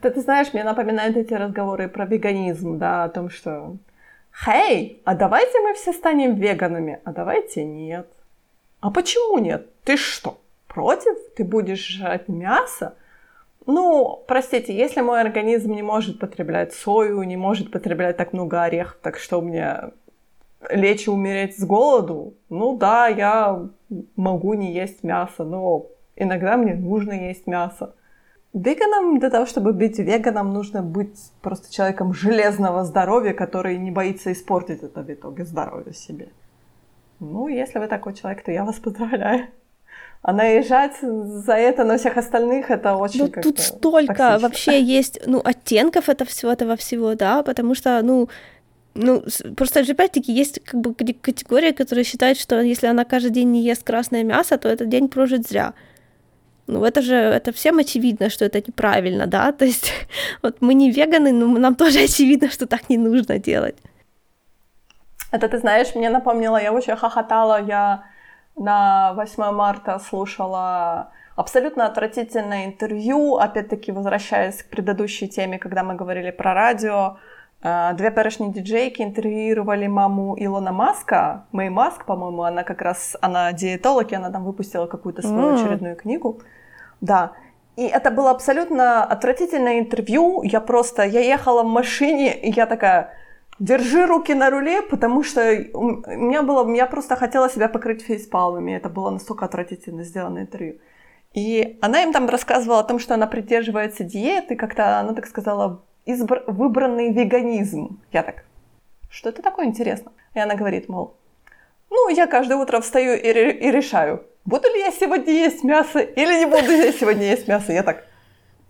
Это, ты знаешь, мне напоминают эти разговоры про веганизм, да, о том, что «Хей, а давайте мы все станем веганами, а давайте нет». А почему нет? Ты что, против? Ты будешь жрать мясо? ну, простите, если мой организм не может потреблять сою, не может потреблять так много орехов, так что мне лечь и умереть с голоду, ну да, я могу не есть мясо, но иногда мне нужно есть мясо. Веганом, для того, чтобы быть веганом, нужно быть просто человеком железного здоровья, который не боится испортить это в итоге здоровье себе. Ну, если вы такой человек, то я вас поздравляю. А наезжать за это на всех остальных, это очень Ну, тут столько токсично. вообще есть, ну, оттенков это всего этого всего, да, потому что, ну, ну, просто же опять-таки есть как бы категория, которая считает, что если она каждый день не ест красное мясо, то этот день прожит зря. Ну, это же, это всем очевидно, что это неправильно, да, то есть вот мы не веганы, но нам тоже очевидно, что так не нужно делать. Это, ты знаешь, мне напомнило, я очень хохотала, я на 8 марта слушала абсолютно отвратительное интервью, опять-таки возвращаясь к предыдущей теме, когда мы говорили про радио, э, Две перешни диджейки интервьюировали маму Илона Маска, Мэй Маск, по-моему, она как раз, она диетолог, и она там выпустила какую-то свою очередную книгу. Да, и это было абсолютно отвратительное интервью. Я просто, я ехала в машине, и я такая, держи руки на руле, потому что у меня было, я просто хотела себя покрыть фейспалмами. Это было настолько отвратительно сделано интервью. И она им там рассказывала о том, что она придерживается диеты, как-то она так сказала, избр... выбранный веганизм. Я так, что это такое интересно? И она говорит, мол, ну, я каждое утро встаю и, и решаю, буду ли я сегодня есть мясо или не буду я сегодня есть мясо. Я так,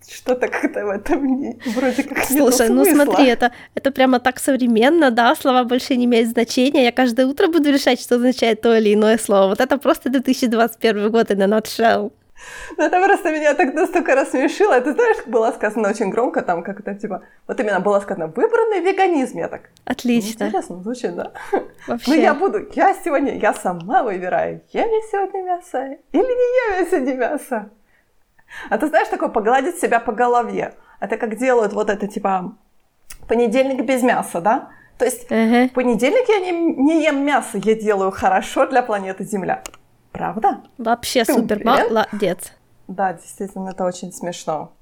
что-то как-то в этом вроде как Слушай, ну смотри, это, это прямо так современно, да, слова больше не имеют значения. Я каждое утро буду решать, что означает то или иное слово. Вот это просто 2021 год и на nutshell. Ну, это просто меня так настолько рассмешило. Это знаешь, было сказано очень громко, там как-то типа, вот именно было сказано, выбранный веганизм. Я так, Отлично. Интересно звучит, да? Вообще. Ну, я буду, я сегодня, я сама выбираю, ем я сегодня мясо или не ем я сегодня мясо. А ты знаешь, такое погладить себя по голове. Это как делают вот это, типа, понедельник без мяса, да? То есть uh-huh. в понедельник я не, не ем мясо, я делаю хорошо для планеты Земля. Правда? Вообще Ты супер, молодец. Да, действительно, это очень смешно.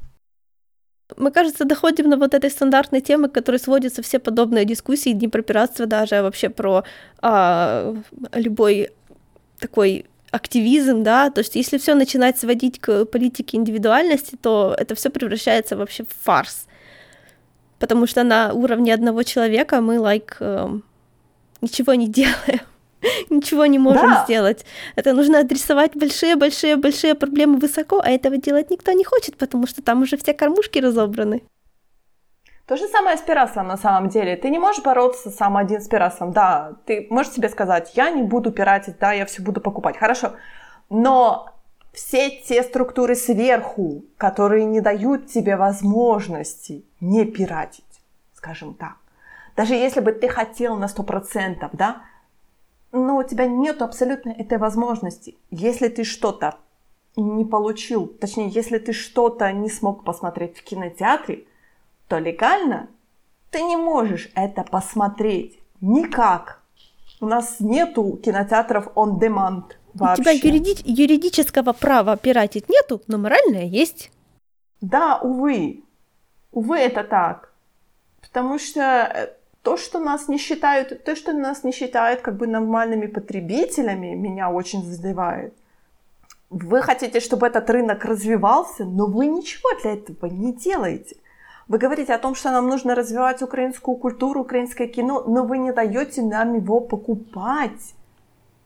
Мы, кажется, доходим на вот этой стандартной темы, к которой сводятся все подобные дискуссии, не про пиратство даже, а вообще про а, любой такой активизм, да, то есть если все начинать сводить к политике индивидуальности, то это все превращается вообще в фарс. Потому что на уровне одного человека мы, like, э, ничего не делаем, ничего не можем да. сделать. Это нужно адресовать большие-большие-большие проблемы высоко, а этого делать никто не хочет, потому что там уже все кормушки разобраны. То же самое с пиратством на самом деле. Ты не можешь бороться сам один с пиратством. Да, ты можешь себе сказать, я не буду пиратить, да, я все буду покупать. Хорошо. Но все те структуры сверху, которые не дают тебе возможности не пиратить, скажем так. Даже если бы ты хотел на 100%, да, но у тебя нет абсолютно этой возможности. Если ты что-то не получил, точнее, если ты что-то не смог посмотреть в кинотеатре, то легально ты не можешь это посмотреть никак. У нас нету кинотеатров on demand вообще. У тебя юриди- юридического права пиратить нету, но моральное есть. Да, увы. Увы, это так. Потому что э, то, что нас не считают, то, что нас не считают как бы нормальными потребителями, меня очень задевает. Вы хотите, чтобы этот рынок развивался, но вы ничего для этого не делаете. Вы говорите о том, что нам нужно развивать украинскую культуру, украинское кино, но вы не даете нам его покупать.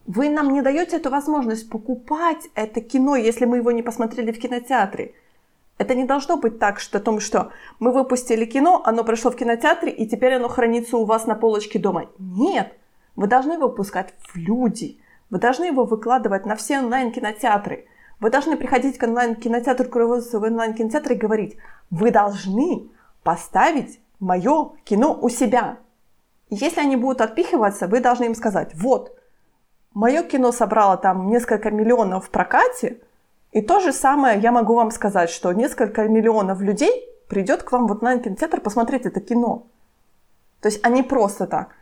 Вы нам не даете эту возможность покупать это кино, если мы его не посмотрели в кинотеатре. Это не должно быть так, что о том, что мы выпустили кино, оно прошло в кинотеатре, и теперь оно хранится у вас на полочке дома. Нет, вы должны его выпускать в люди. Вы должны его выкладывать на все онлайн-кинотеатры. Вы должны приходить к онлайн-кинотеатру, к руководству в онлайн-кинотеатре и говорить, вы должны поставить мое кино у себя. И если они будут отпихиваться, вы должны им сказать, вот, мое кино собрало там несколько миллионов в прокате, и то же самое я могу вам сказать, что несколько миллионов людей придет к вам в онлайн-кинотеатр посмотреть это кино. То есть они просто так.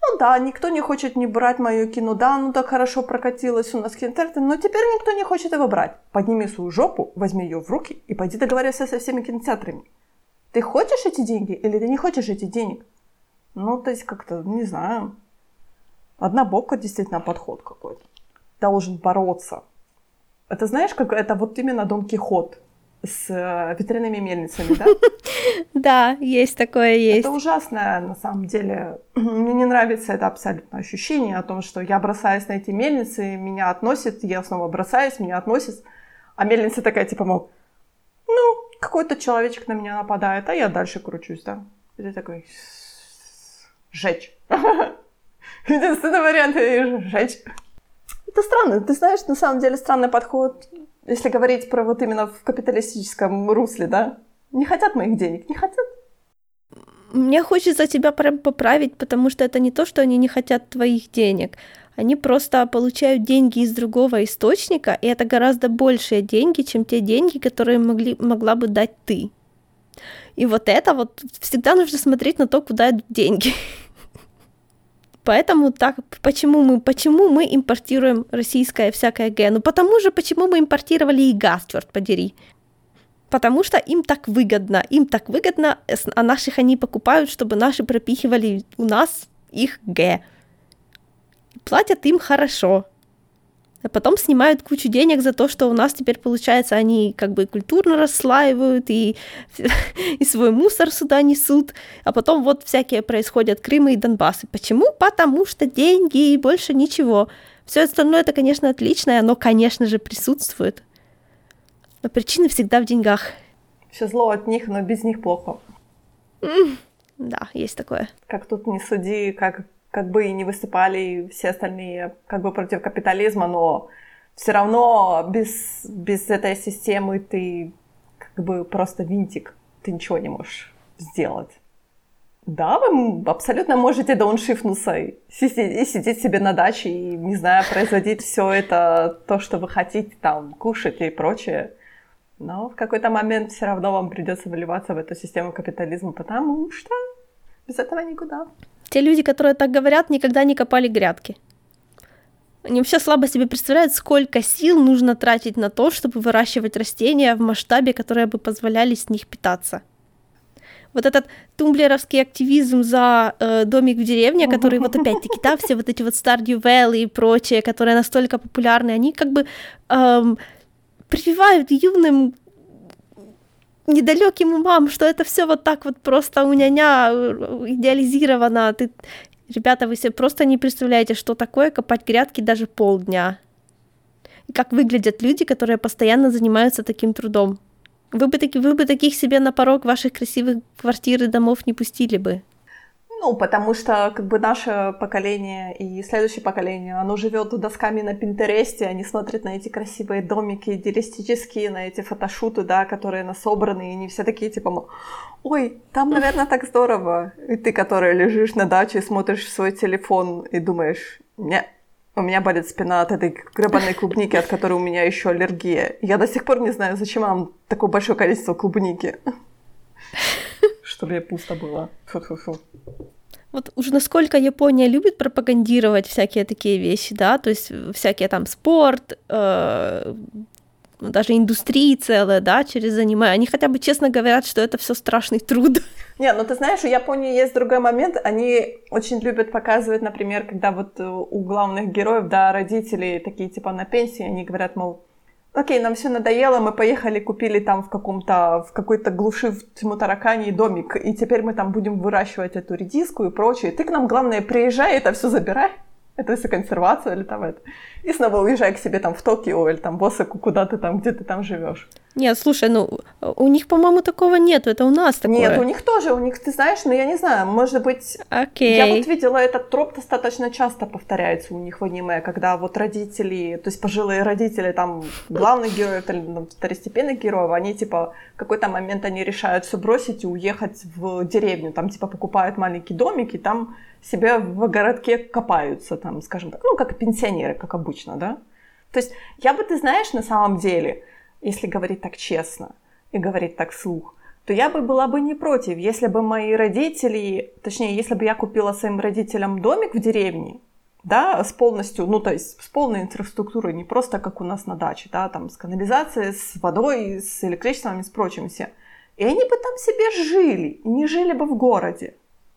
Ну да, никто не хочет не брать мое кино, да, ну так хорошо прокатилось у нас кинотеатр, но теперь никто не хочет его брать. Подними свою жопу, возьми ее в руки и пойди договаривайся со всеми кинотеатрами. Ты хочешь эти деньги или ты не хочешь этих денег? Ну, то есть как-то, не знаю, однобоко действительно подход какой-то. Должен бороться. Это знаешь, как это вот именно Дон Кихот с э, ветряными мельницами, да? Да, есть такое, есть. Это ужасное, на самом деле. Мне не нравится это абсолютно ощущение о том, что я бросаюсь на эти мельницы, меня относят, я снова бросаюсь, меня относят, а мельница такая, типа, мол, ну, какой-то человечек на меня нападает, а я дальше кручусь, да. И ты такой, сжечь. Единственный вариант — сжечь. Это странно. Ты знаешь, на самом деле странный подход, если говорить про вот именно в капиталистическом русле, да? Не хотят моих денег, не хотят. Мне хочется тебя прям поправить, потому что это не то, что они не хотят твоих денег. Они просто получают деньги из другого источника, и это гораздо большие деньги, чем те деньги, которые могли, могла бы дать ты. И вот это вот всегда нужно смотреть на то, куда идут деньги. Поэтому так, почему мы, почему мы импортируем российское всякое Г? Ну потому же, почему мы импортировали и газ, черт подери. Потому что им так выгодно, им так выгодно, а наших они покупают, чтобы наши пропихивали у нас их Г. Платят им хорошо а потом снимают кучу денег за то, что у нас теперь, получается, они как бы культурно расслаивают и, и свой мусор сюда несут, а потом вот всякие происходят Крымы и Донбассы. Почему? Потому что деньги и больше ничего. Все остальное это, конечно, отлично, и оно, конечно же, присутствует. Но причина всегда в деньгах. Все зло от них, но без них плохо. да, есть такое. Как тут не суди, как как бы и не выступали все остальные как бы против капитализма, но все равно без, без этой системы ты как бы просто винтик, ты ничего не можешь сделать. Да, вы абсолютно можете дауншифнуться и сидеть, и сидеть себе на даче и, не знаю, производить все это, то, что вы хотите, там, кушать и прочее. Но в какой-то момент все равно вам придется выливаться в эту систему капитализма, потому что без этого никуда. Те люди, которые так говорят, никогда не копали грядки. Они вообще слабо себе представляют, сколько сил нужно тратить на то, чтобы выращивать растения в масштабе, которые бы позволяли с них питаться. Вот этот тумблеровский активизм за э, домик в деревне, который вот опять-таки, да, все вот эти вот Stardew Valley и прочее, которые настолько популярны, они как бы эм, прививают юным недалеким умам, что это все вот так вот просто у няня э, идеализировано. Ты... Ребята, вы себе просто не представляете, что такое копать грядки даже полдня. Как выглядят люди, которые постоянно занимаются таким трудом. Вы бы, таки, вы бы таких себе на порог ваших красивых квартир и домов не пустили бы. Ну, потому что как бы наше поколение и следующее поколение, оно живет досками на Пинтересте, они смотрят на эти красивые домики идеалистические, на эти фотошуты, да, которые насобраны, и они все такие типа, ой, там, наверное, так здорово. И ты, который лежишь на даче, смотришь в свой телефон и думаешь, не, у меня болит спина от этой гребаной клубники, от которой у меня еще аллергия. Я до сих пор не знаю, зачем нам такое большое количество клубники чтобы мне пусто было. Фу-фу-фу. Вот уже насколько Япония любит пропагандировать всякие такие вещи, да, то есть всякие там спорт, э, даже индустрии целые, да, через аниме, они хотя бы честно говорят, что это все страшный труд. Не, ну ты знаешь, у Японии есть другой момент, они очень любят показывать, например, когда вот у главных героев, да, родители такие типа на пенсии, они говорят, мол, окей, нам все надоело, мы поехали, купили там в каком-то, в какой-то глуши в тьму таракани домик, и теперь мы там будем выращивать эту редиску и прочее. Ты к нам, главное, приезжай, это все забирай это все консервация или там это. И снова уезжай к себе там в Токио или там в Осаку, куда ты там, где ты там живешь. Нет, слушай, ну у них, по-моему, такого нету, это у нас такое. Нет, у них тоже, у них, ты знаешь, ну я не знаю, может быть, okay. я вот видела этот троп достаточно часто повторяется у них в аниме, когда вот родители, то есть пожилые родители там главных героев или ну, второстепенных героев, они типа в какой-то момент они решают все бросить и уехать в деревню, там типа покупают маленький домик и там себе в городке копаются, там, скажем так, ну, как пенсионеры, как обычно, да. То есть я бы, ты знаешь, на самом деле, если говорить так честно и говорить так вслух, то я бы была бы не против, если бы мои родители, точнее, если бы я купила своим родителям домик в деревне, да, с полностью, ну, то есть с полной инфраструктурой, не просто как у нас на даче, да, там с канализацией, с водой, с электричеством и с прочим всем. И они бы там себе жили, не жили бы в городе.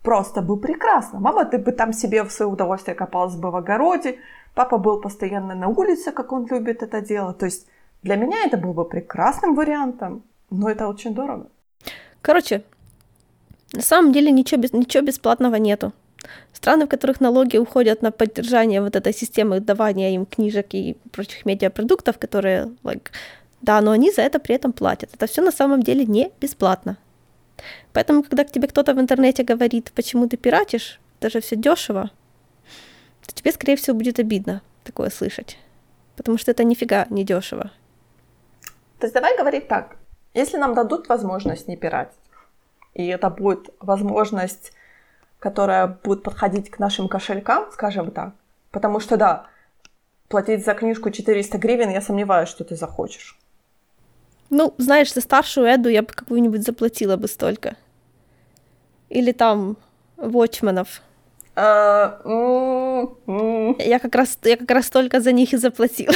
Просто бы прекрасно. Мама, ты бы там себе в свое удовольствие копалась бы в огороде, папа был постоянно на улице, как он любит это делать. То есть для меня это был бы прекрасным вариантом, но это очень дорого. Короче, на самом деле ничего, без, ничего бесплатного нету. Страны, в которых налоги уходят на поддержание вот этой системы давания им книжек и прочих медиапродуктов, которые, like, да, но они за это при этом платят. Это все на самом деле не бесплатно. Поэтому, когда к тебе кто-то в интернете говорит, почему ты пиратишь, это же все дешево, то тебе, скорее всего, будет обидно такое слышать. Потому что это нифига не дешево. То есть давай говорить так. Если нам дадут возможность не пиратить, и это будет возможность, которая будет подходить к нашим кошелькам, скажем так, потому что, да, платить за книжку 400 гривен, я сомневаюсь, что ты захочешь. Ну, знаешь, за старшую Эду я бы какую-нибудь заплатила бы столько. Или там Watchmenов. А, я как раз я как раз только за них и заплатила.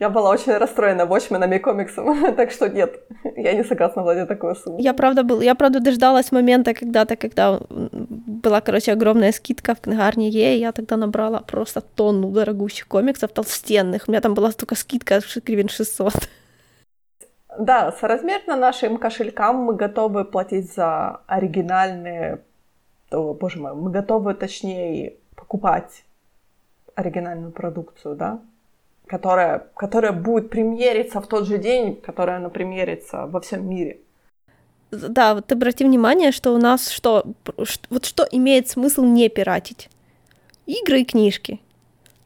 Я была очень расстроена Watchmen'ами и комиксом, так что нет, я не согласна владеть такую сумму. Я правда, был, я правда дождалась момента когда-то, когда была, короче, огромная скидка в книгарне Е, и я тогда набрала просто тонну дорогущих комиксов толстенных. У меня там была только скидка гривен 600. Да, соразмерно нашим кошелькам мы готовы платить за оригинальные... О, боже мой, мы готовы, точнее, покупать оригинальную продукцию, да? которая, которая будет премьериться в тот же день, которая она премьерится во всем мире. Да, вот обрати внимание, что у нас что, вот что имеет смысл не пиратить? Игры и книжки.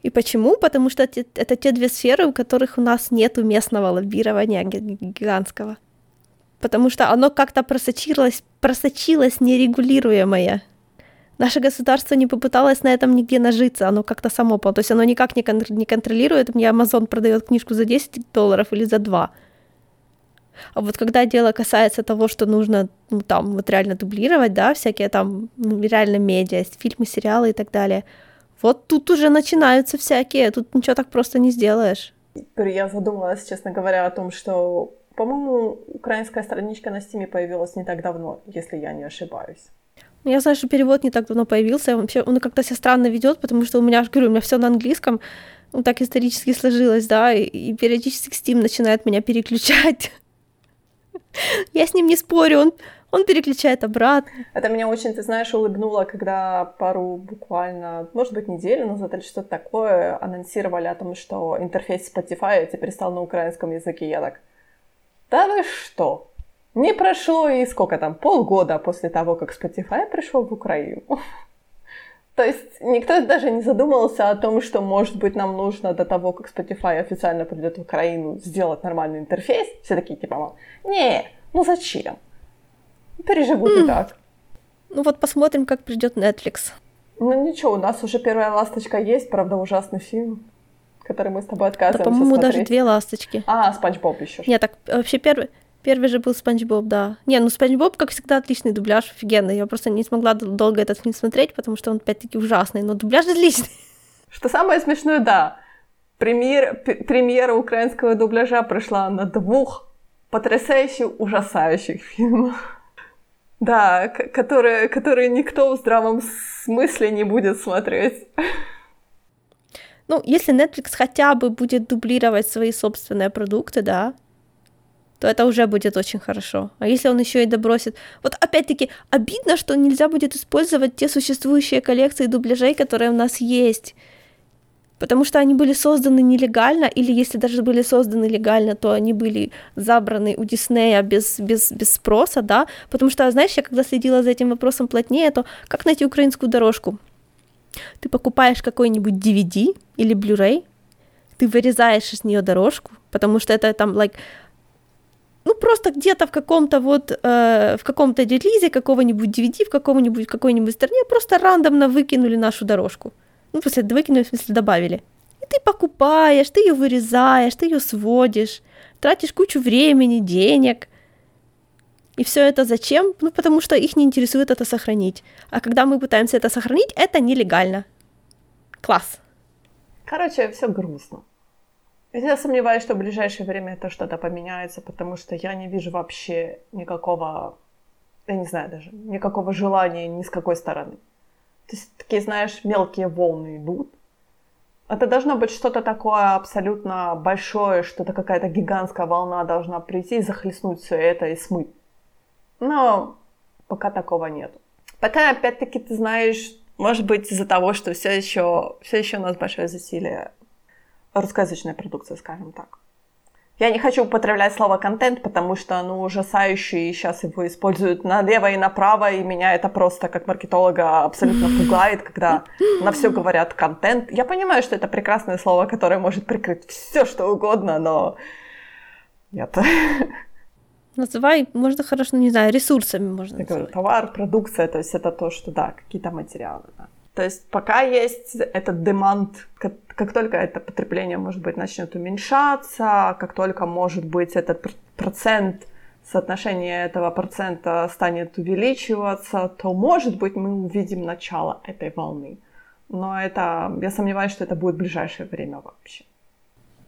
И почему? Потому что это, те две сферы, у которых у нас нет местного лоббирования гигантского. Потому что оно как-то просочилось, просочилось нерегулируемое наше государство не попыталось на этом нигде нажиться, оно как-то само, то есть оно никак не, кон- не контролирует, мне Amazon продает книжку за 10 долларов или за 2. А вот когда дело касается того, что нужно, ну, там, вот реально дублировать, да, всякие там, ну, реально медиа, фильмы, сериалы и так далее, вот тут уже начинаются всякие, тут ничего так просто не сделаешь. Я задумалась, честно говоря, о том, что, по-моему, украинская страничка на Стиме появилась не так давно, если я не ошибаюсь. Ну, я знаю, что перевод не так давно появился. Вообще, он как-то себя странно ведет, потому что у меня, говорю, у меня все на английском. Ну, так исторически сложилось, да, и, и периодически Steam начинает меня переключать. Я с ним не спорю, он, он переключает обратно. Это меня очень, ты знаешь, улыбнуло, когда пару буквально, может быть, неделю назад или что-то такое анонсировали о том, что интерфейс Spotify теперь стал на украинском языке. Я так, да вы что? Не прошло и сколько там, полгода после того, как Spotify пришел в Украину. То есть никто даже не задумывался о том, что, может быть, нам нужно до того, как Spotify официально придет в Украину, сделать нормальный интерфейс. Все такие типа, не, ну зачем? Переживут mm. и так. Ну вот посмотрим, как придет Netflix. Ну ничего, у нас уже первая ласточка есть, правда, ужасный фильм, который мы с тобой отказываемся да, по-моему, смотреть. даже две ласточки. А, Спанч Боб еще. Нет, так вообще первый, Первый же был Спанч Боб, да. Не, ну Спанч Боб, как всегда, отличный дубляж, офигенный. Я просто не смогла долго этот фильм смотреть, потому что он опять-таки ужасный, но дубляж отличный. Что самое смешное, да, премьер, премьера украинского дубляжа прошла на двух потрясающих, ужасающих фильмах. Да, которые, которые никто в здравом смысле не будет смотреть. Ну, если Netflix хотя бы будет дублировать свои собственные продукты, да, то это уже будет очень хорошо. А если он еще и добросит... Вот опять-таки, обидно, что нельзя будет использовать те существующие коллекции дубляжей, которые у нас есть. Потому что они были созданы нелегально, или если даже были созданы легально, то они были забраны у Диснея без, без, без спроса, да. Потому что, знаешь, я когда следила за этим вопросом плотнее, то как найти украинскую дорожку? Ты покупаешь какой-нибудь DVD или Blu-ray, ты вырезаешь из нее дорожку, потому что это там, like, ну, просто где-то в каком-то вот, э, в каком-то релизе какого-нибудь DVD, в каком-нибудь, какой-нибудь стране просто рандомно выкинули нашу дорожку. Ну, после выкинули, в смысле, добавили. И ты покупаешь, ты ее вырезаешь, ты ее сводишь, тратишь кучу времени, денег. И все это зачем? Ну, потому что их не интересует это сохранить. А когда мы пытаемся это сохранить, это нелегально. Класс. Короче, все грустно. Я сомневаюсь, что в ближайшее время это что-то поменяется, потому что я не вижу вообще никакого, я не знаю даже, никакого желания ни с какой стороны. То есть такие, знаешь, мелкие волны идут. Это должно быть что-то такое абсолютно большое, что-то какая-то гигантская волна должна прийти и захлестнуть все это и смыть. Но пока такого нет. Пока, опять-таки, ты знаешь, может быть, из-за того, что все еще, все еще у нас большое засилие русскоязычной продукции, скажем так. Я не хочу употреблять слово контент, потому что оно ужасающее, и сейчас его используют налево и направо, и меня это просто как маркетолога абсолютно пугает, когда на все говорят контент. Я понимаю, что это прекрасное слово, которое может прикрыть все, что угодно, но нет. Называй, можно хорошо, не знаю, ресурсами можно Я говорю, товар, продукция, то есть это то, что, да, какие-то материалы. Да. То есть пока есть этот демант, как, как только это потребление, может быть, начнет уменьшаться, как только, может быть, этот процент, соотношение этого процента станет увеличиваться, то, может быть, мы увидим начало этой волны. Но это, я сомневаюсь, что это будет в ближайшее время вообще.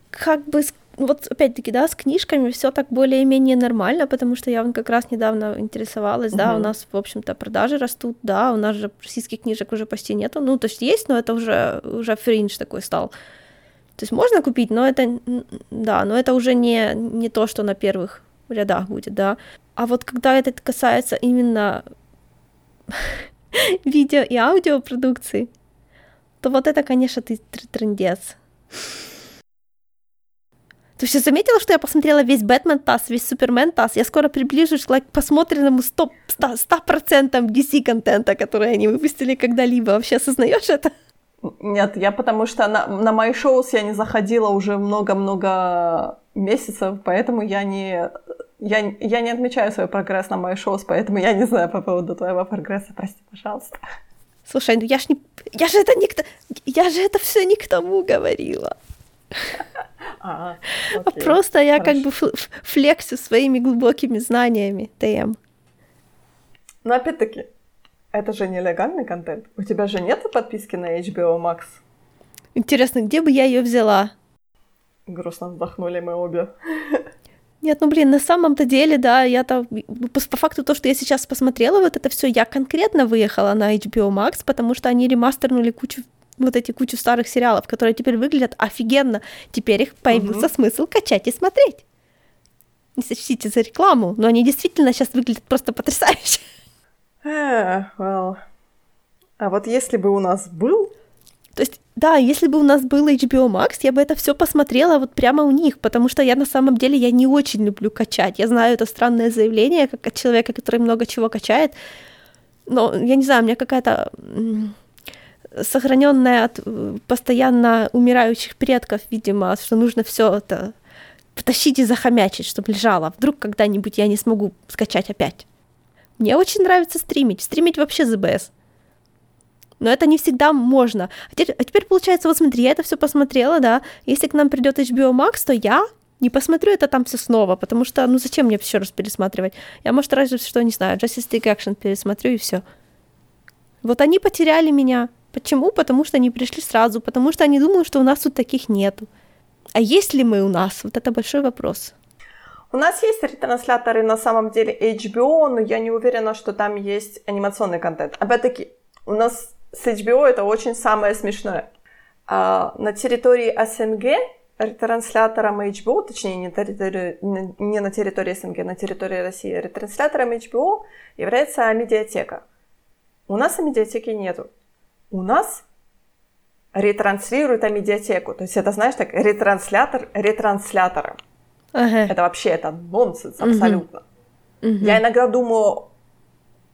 Как бы вот опять-таки, да, с книжками все так более-менее нормально, потому что я вон как раз недавно интересовалась, угу. да, у нас, в общем-то, продажи растут, да, у нас же российских книжек уже почти нету, ну, то есть есть, но это уже, уже фриндж такой стал. То есть можно купить, но это, да, но это уже не, не то, что на первых рядах будет, да. А вот когда это касается именно видео и аудиопродукции, то вот это, конечно, ты трендец. Ты все заметила, что я посмотрела весь Бэтмен ТАСС, весь Супермен ТАСС? Я скоро приближусь к посмотренному 100%, 100% DC-контента, который они выпустили когда-либо. Вообще осознаешь это? Нет, я потому что на, на мои шоу я не заходила уже много-много месяцев, поэтому я не, я, я не отмечаю свой прогресс на мои шоу, поэтому я не знаю по поводу твоего прогресса, прости, пожалуйста. Слушай, ну я ж не... Я же это не... Я же это все не к тому говорила. А, Просто я как бы флексю своими глубокими знаниями ТМ. Но опять-таки, это же нелегальный контент. У тебя же нет подписки на HBO Max? Интересно, где бы я ее взяла? Грустно вздохнули мы обе. Нет, ну блин, на самом-то деле, да, я-то по, по факту то, что я сейчас посмотрела, вот это все, я конкретно выехала на HBO Max, потому что они ремастернули кучу вот эти кучу старых сериалов, которые теперь выглядят офигенно. Теперь их появился угу. смысл качать и смотреть. Не сочтите за рекламу, но они действительно сейчас выглядят просто потрясающе. Uh, well. А вот если бы у нас был... То есть, да, если бы у нас был HBO Max, я бы это все посмотрела вот прямо у них, потому что я на самом деле я не очень люблю качать. Я знаю это странное заявление, как от человека, который много чего качает, но я не знаю, у меня какая-то сохраненная от э, постоянно умирающих предков, видимо, что нужно все это потащить и захомячить, чтобы лежало. Вдруг когда-нибудь я не смогу скачать опять. Мне очень нравится стримить. Стримить вообще ЗБС. Но это не всегда можно. А теперь, а теперь получается, вот смотри, я это все посмотрела, да. Если к нам придет HBO Max, то я не посмотрю это там все снова, потому что, ну зачем мне еще раз пересматривать? Я, может, разве что, не знаю, Justice League Action пересмотрю и все. Вот они потеряли меня. Почему? Потому что они пришли сразу, потому что они думают, что у нас тут таких нету. А есть ли мы у нас? Вот это большой вопрос. У нас есть ретрансляторы на самом деле HBO, но я не уверена, что там есть анимационный контент. Опять-таки, у нас с HBO это очень самое смешное. А на территории СНГ ретранслятором HBO, точнее не, не на территории СНГ, на территории России, ретранслятором HBO является медиатека. У нас медиатеки нету у нас ретранслирует а медиатеку. То есть это, знаешь, так, ретранслятор ретранслятора. Ага. Это вообще, это нонсенс абсолютно. Угу. Я иногда думаю,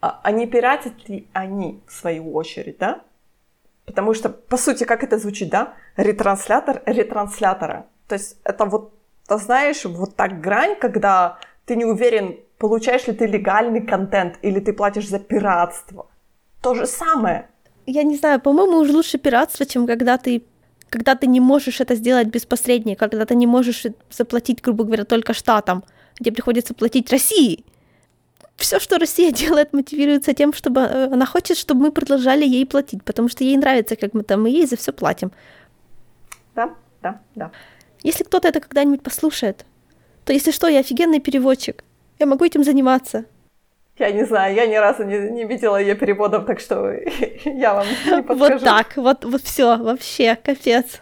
а, а не пиратят ли они в свою очередь, да? Потому что, по сути, как это звучит, да? Ретранслятор ретранслятора. То есть это вот, ты знаешь, вот так грань, когда ты не уверен, получаешь ли ты легальный контент или ты платишь за пиратство. То же самое я не знаю, по-моему, уже лучше пиратство, чем когда ты когда ты не можешь это сделать без посредника, когда ты не можешь заплатить, грубо говоря, только штатам, где приходится платить России. все, что Россия делает, мотивируется тем, чтобы э, она хочет, чтобы мы продолжали ей платить, потому что ей нравится, как мы там, мы ей за все платим. Да, да, да. Если кто-то это когда-нибудь послушает, то если что, я офигенный переводчик. Я могу этим заниматься. Я не знаю, я ни разу не, не видела ее переводов, так что я вам не подскажу. Вот так, вот, вот все, вообще, капец.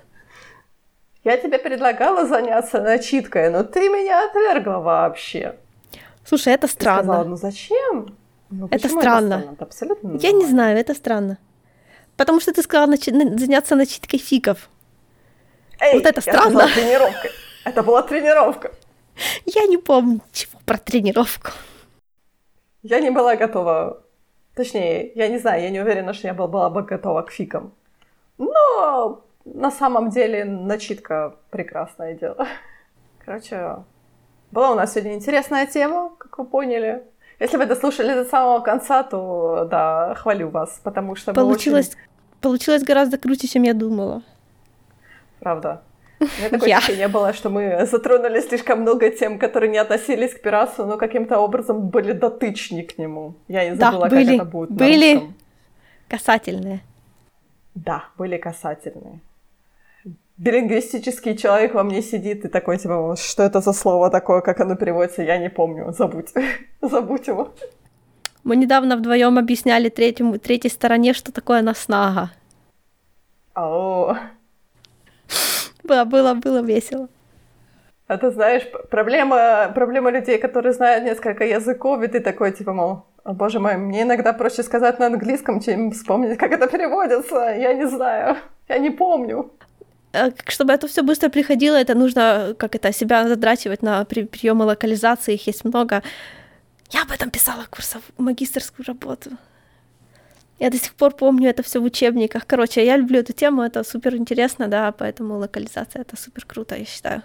Я тебе предлагала заняться начиткой, но ты меня отвергла вообще. Слушай, это странно. Ты сказала, ну зачем? Ну, это странно. Это, странно? это абсолютно Я не знаю, это странно. Потому что ты сказала начи- заняться начиткой фиков. Эй, вот это странно. Это была тренировка. Это была тренировка. Я не помню ничего про тренировку. Я не была готова. Точнее, я не знаю, я не уверена, что я была бы готова к фикам. Но на самом деле начитка прекрасное дело. Короче, была у нас сегодня интересная тема, как вы поняли. Если вы дослушали до самого конца, то да, хвалю вас, потому что получилось, очень... получилось гораздо круче, чем я думала. Правда. У меня такое ощущение было, что мы затронули слишком много тем, которые не относились к пиратству, но каким-то образом были дотычни к нему. Я не забыла, да, были, как это будет были на касательные. Да, были касательные. Билингвистический человек во мне сидит и такой, типа, что это за слово такое, как оно переводится, я не помню, забудь, забудь его. Мы недавно вдвоем объясняли третьему, третьей стороне, что такое наснага. О, было, было, было весело. А ты знаешь, проблема, проблема людей, которые знают несколько языков, и ты такой, типа, мол, о боже мой, мне иногда проще сказать на английском, чем вспомнить, как это переводится. Я не знаю, я не помню. Э, чтобы это все быстро приходило, это нужно как это себя задрачивать на при, приемы локализации, их есть много. Я об этом писала курсов, магистрскую работу. Я до сих пор помню это все в учебниках. Короче, я люблю эту тему, это супер интересно, да, поэтому локализация это супер круто, я считаю.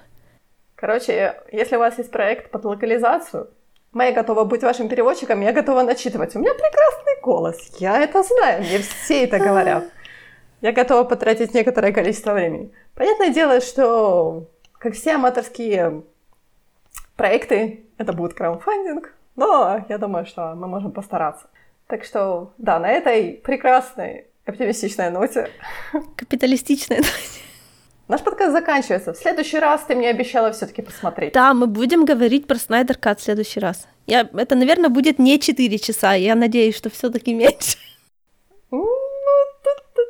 Короче, если у вас есть проект под локализацию, я готова быть вашим переводчиком, я готова начитывать. У меня прекрасный голос, я это знаю, мне все это говорят. Я готова потратить некоторое количество времени. Понятное дело, что, как все аматорские проекты, это будет краудфандинг, но я думаю, что мы можем постараться. Так что, да, на этой прекрасной оптимистичной ноте. Капиталистичной ноте. Наш подкаст заканчивается. В следующий раз ты мне обещала все-таки посмотреть. Да, мы будем говорить про Снайдер Кат в следующий раз. Я, это, наверное, будет не 4 часа. Я надеюсь, что все-таки меньше. Ну,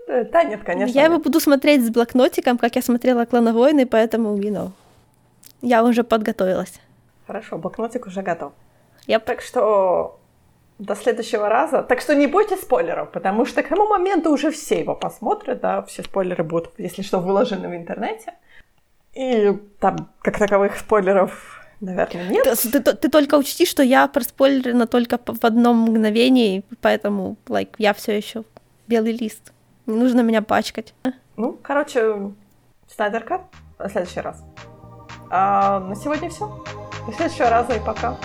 да, нет, конечно. Я его буду смотреть с блокнотиком, как я смотрела «Клана войны», поэтому, you know, я уже подготовилась. Хорошо, блокнотик уже готов. Yep. Так что до следующего раза. Так что не бойтесь спойлеров, потому что к тому моменту уже все его посмотрят, да, все спойлеры будут, если что, выложены в интернете. И там, как таковых спойлеров, наверное, нет. Ты, ты, ты только учти, что я проспойлерена только в одном мгновении, поэтому, like, я все еще белый лист. Не нужно меня пачкать. Ну, короче, Снайдер в следующий раз. А на сегодня все. До следующего раза и пока.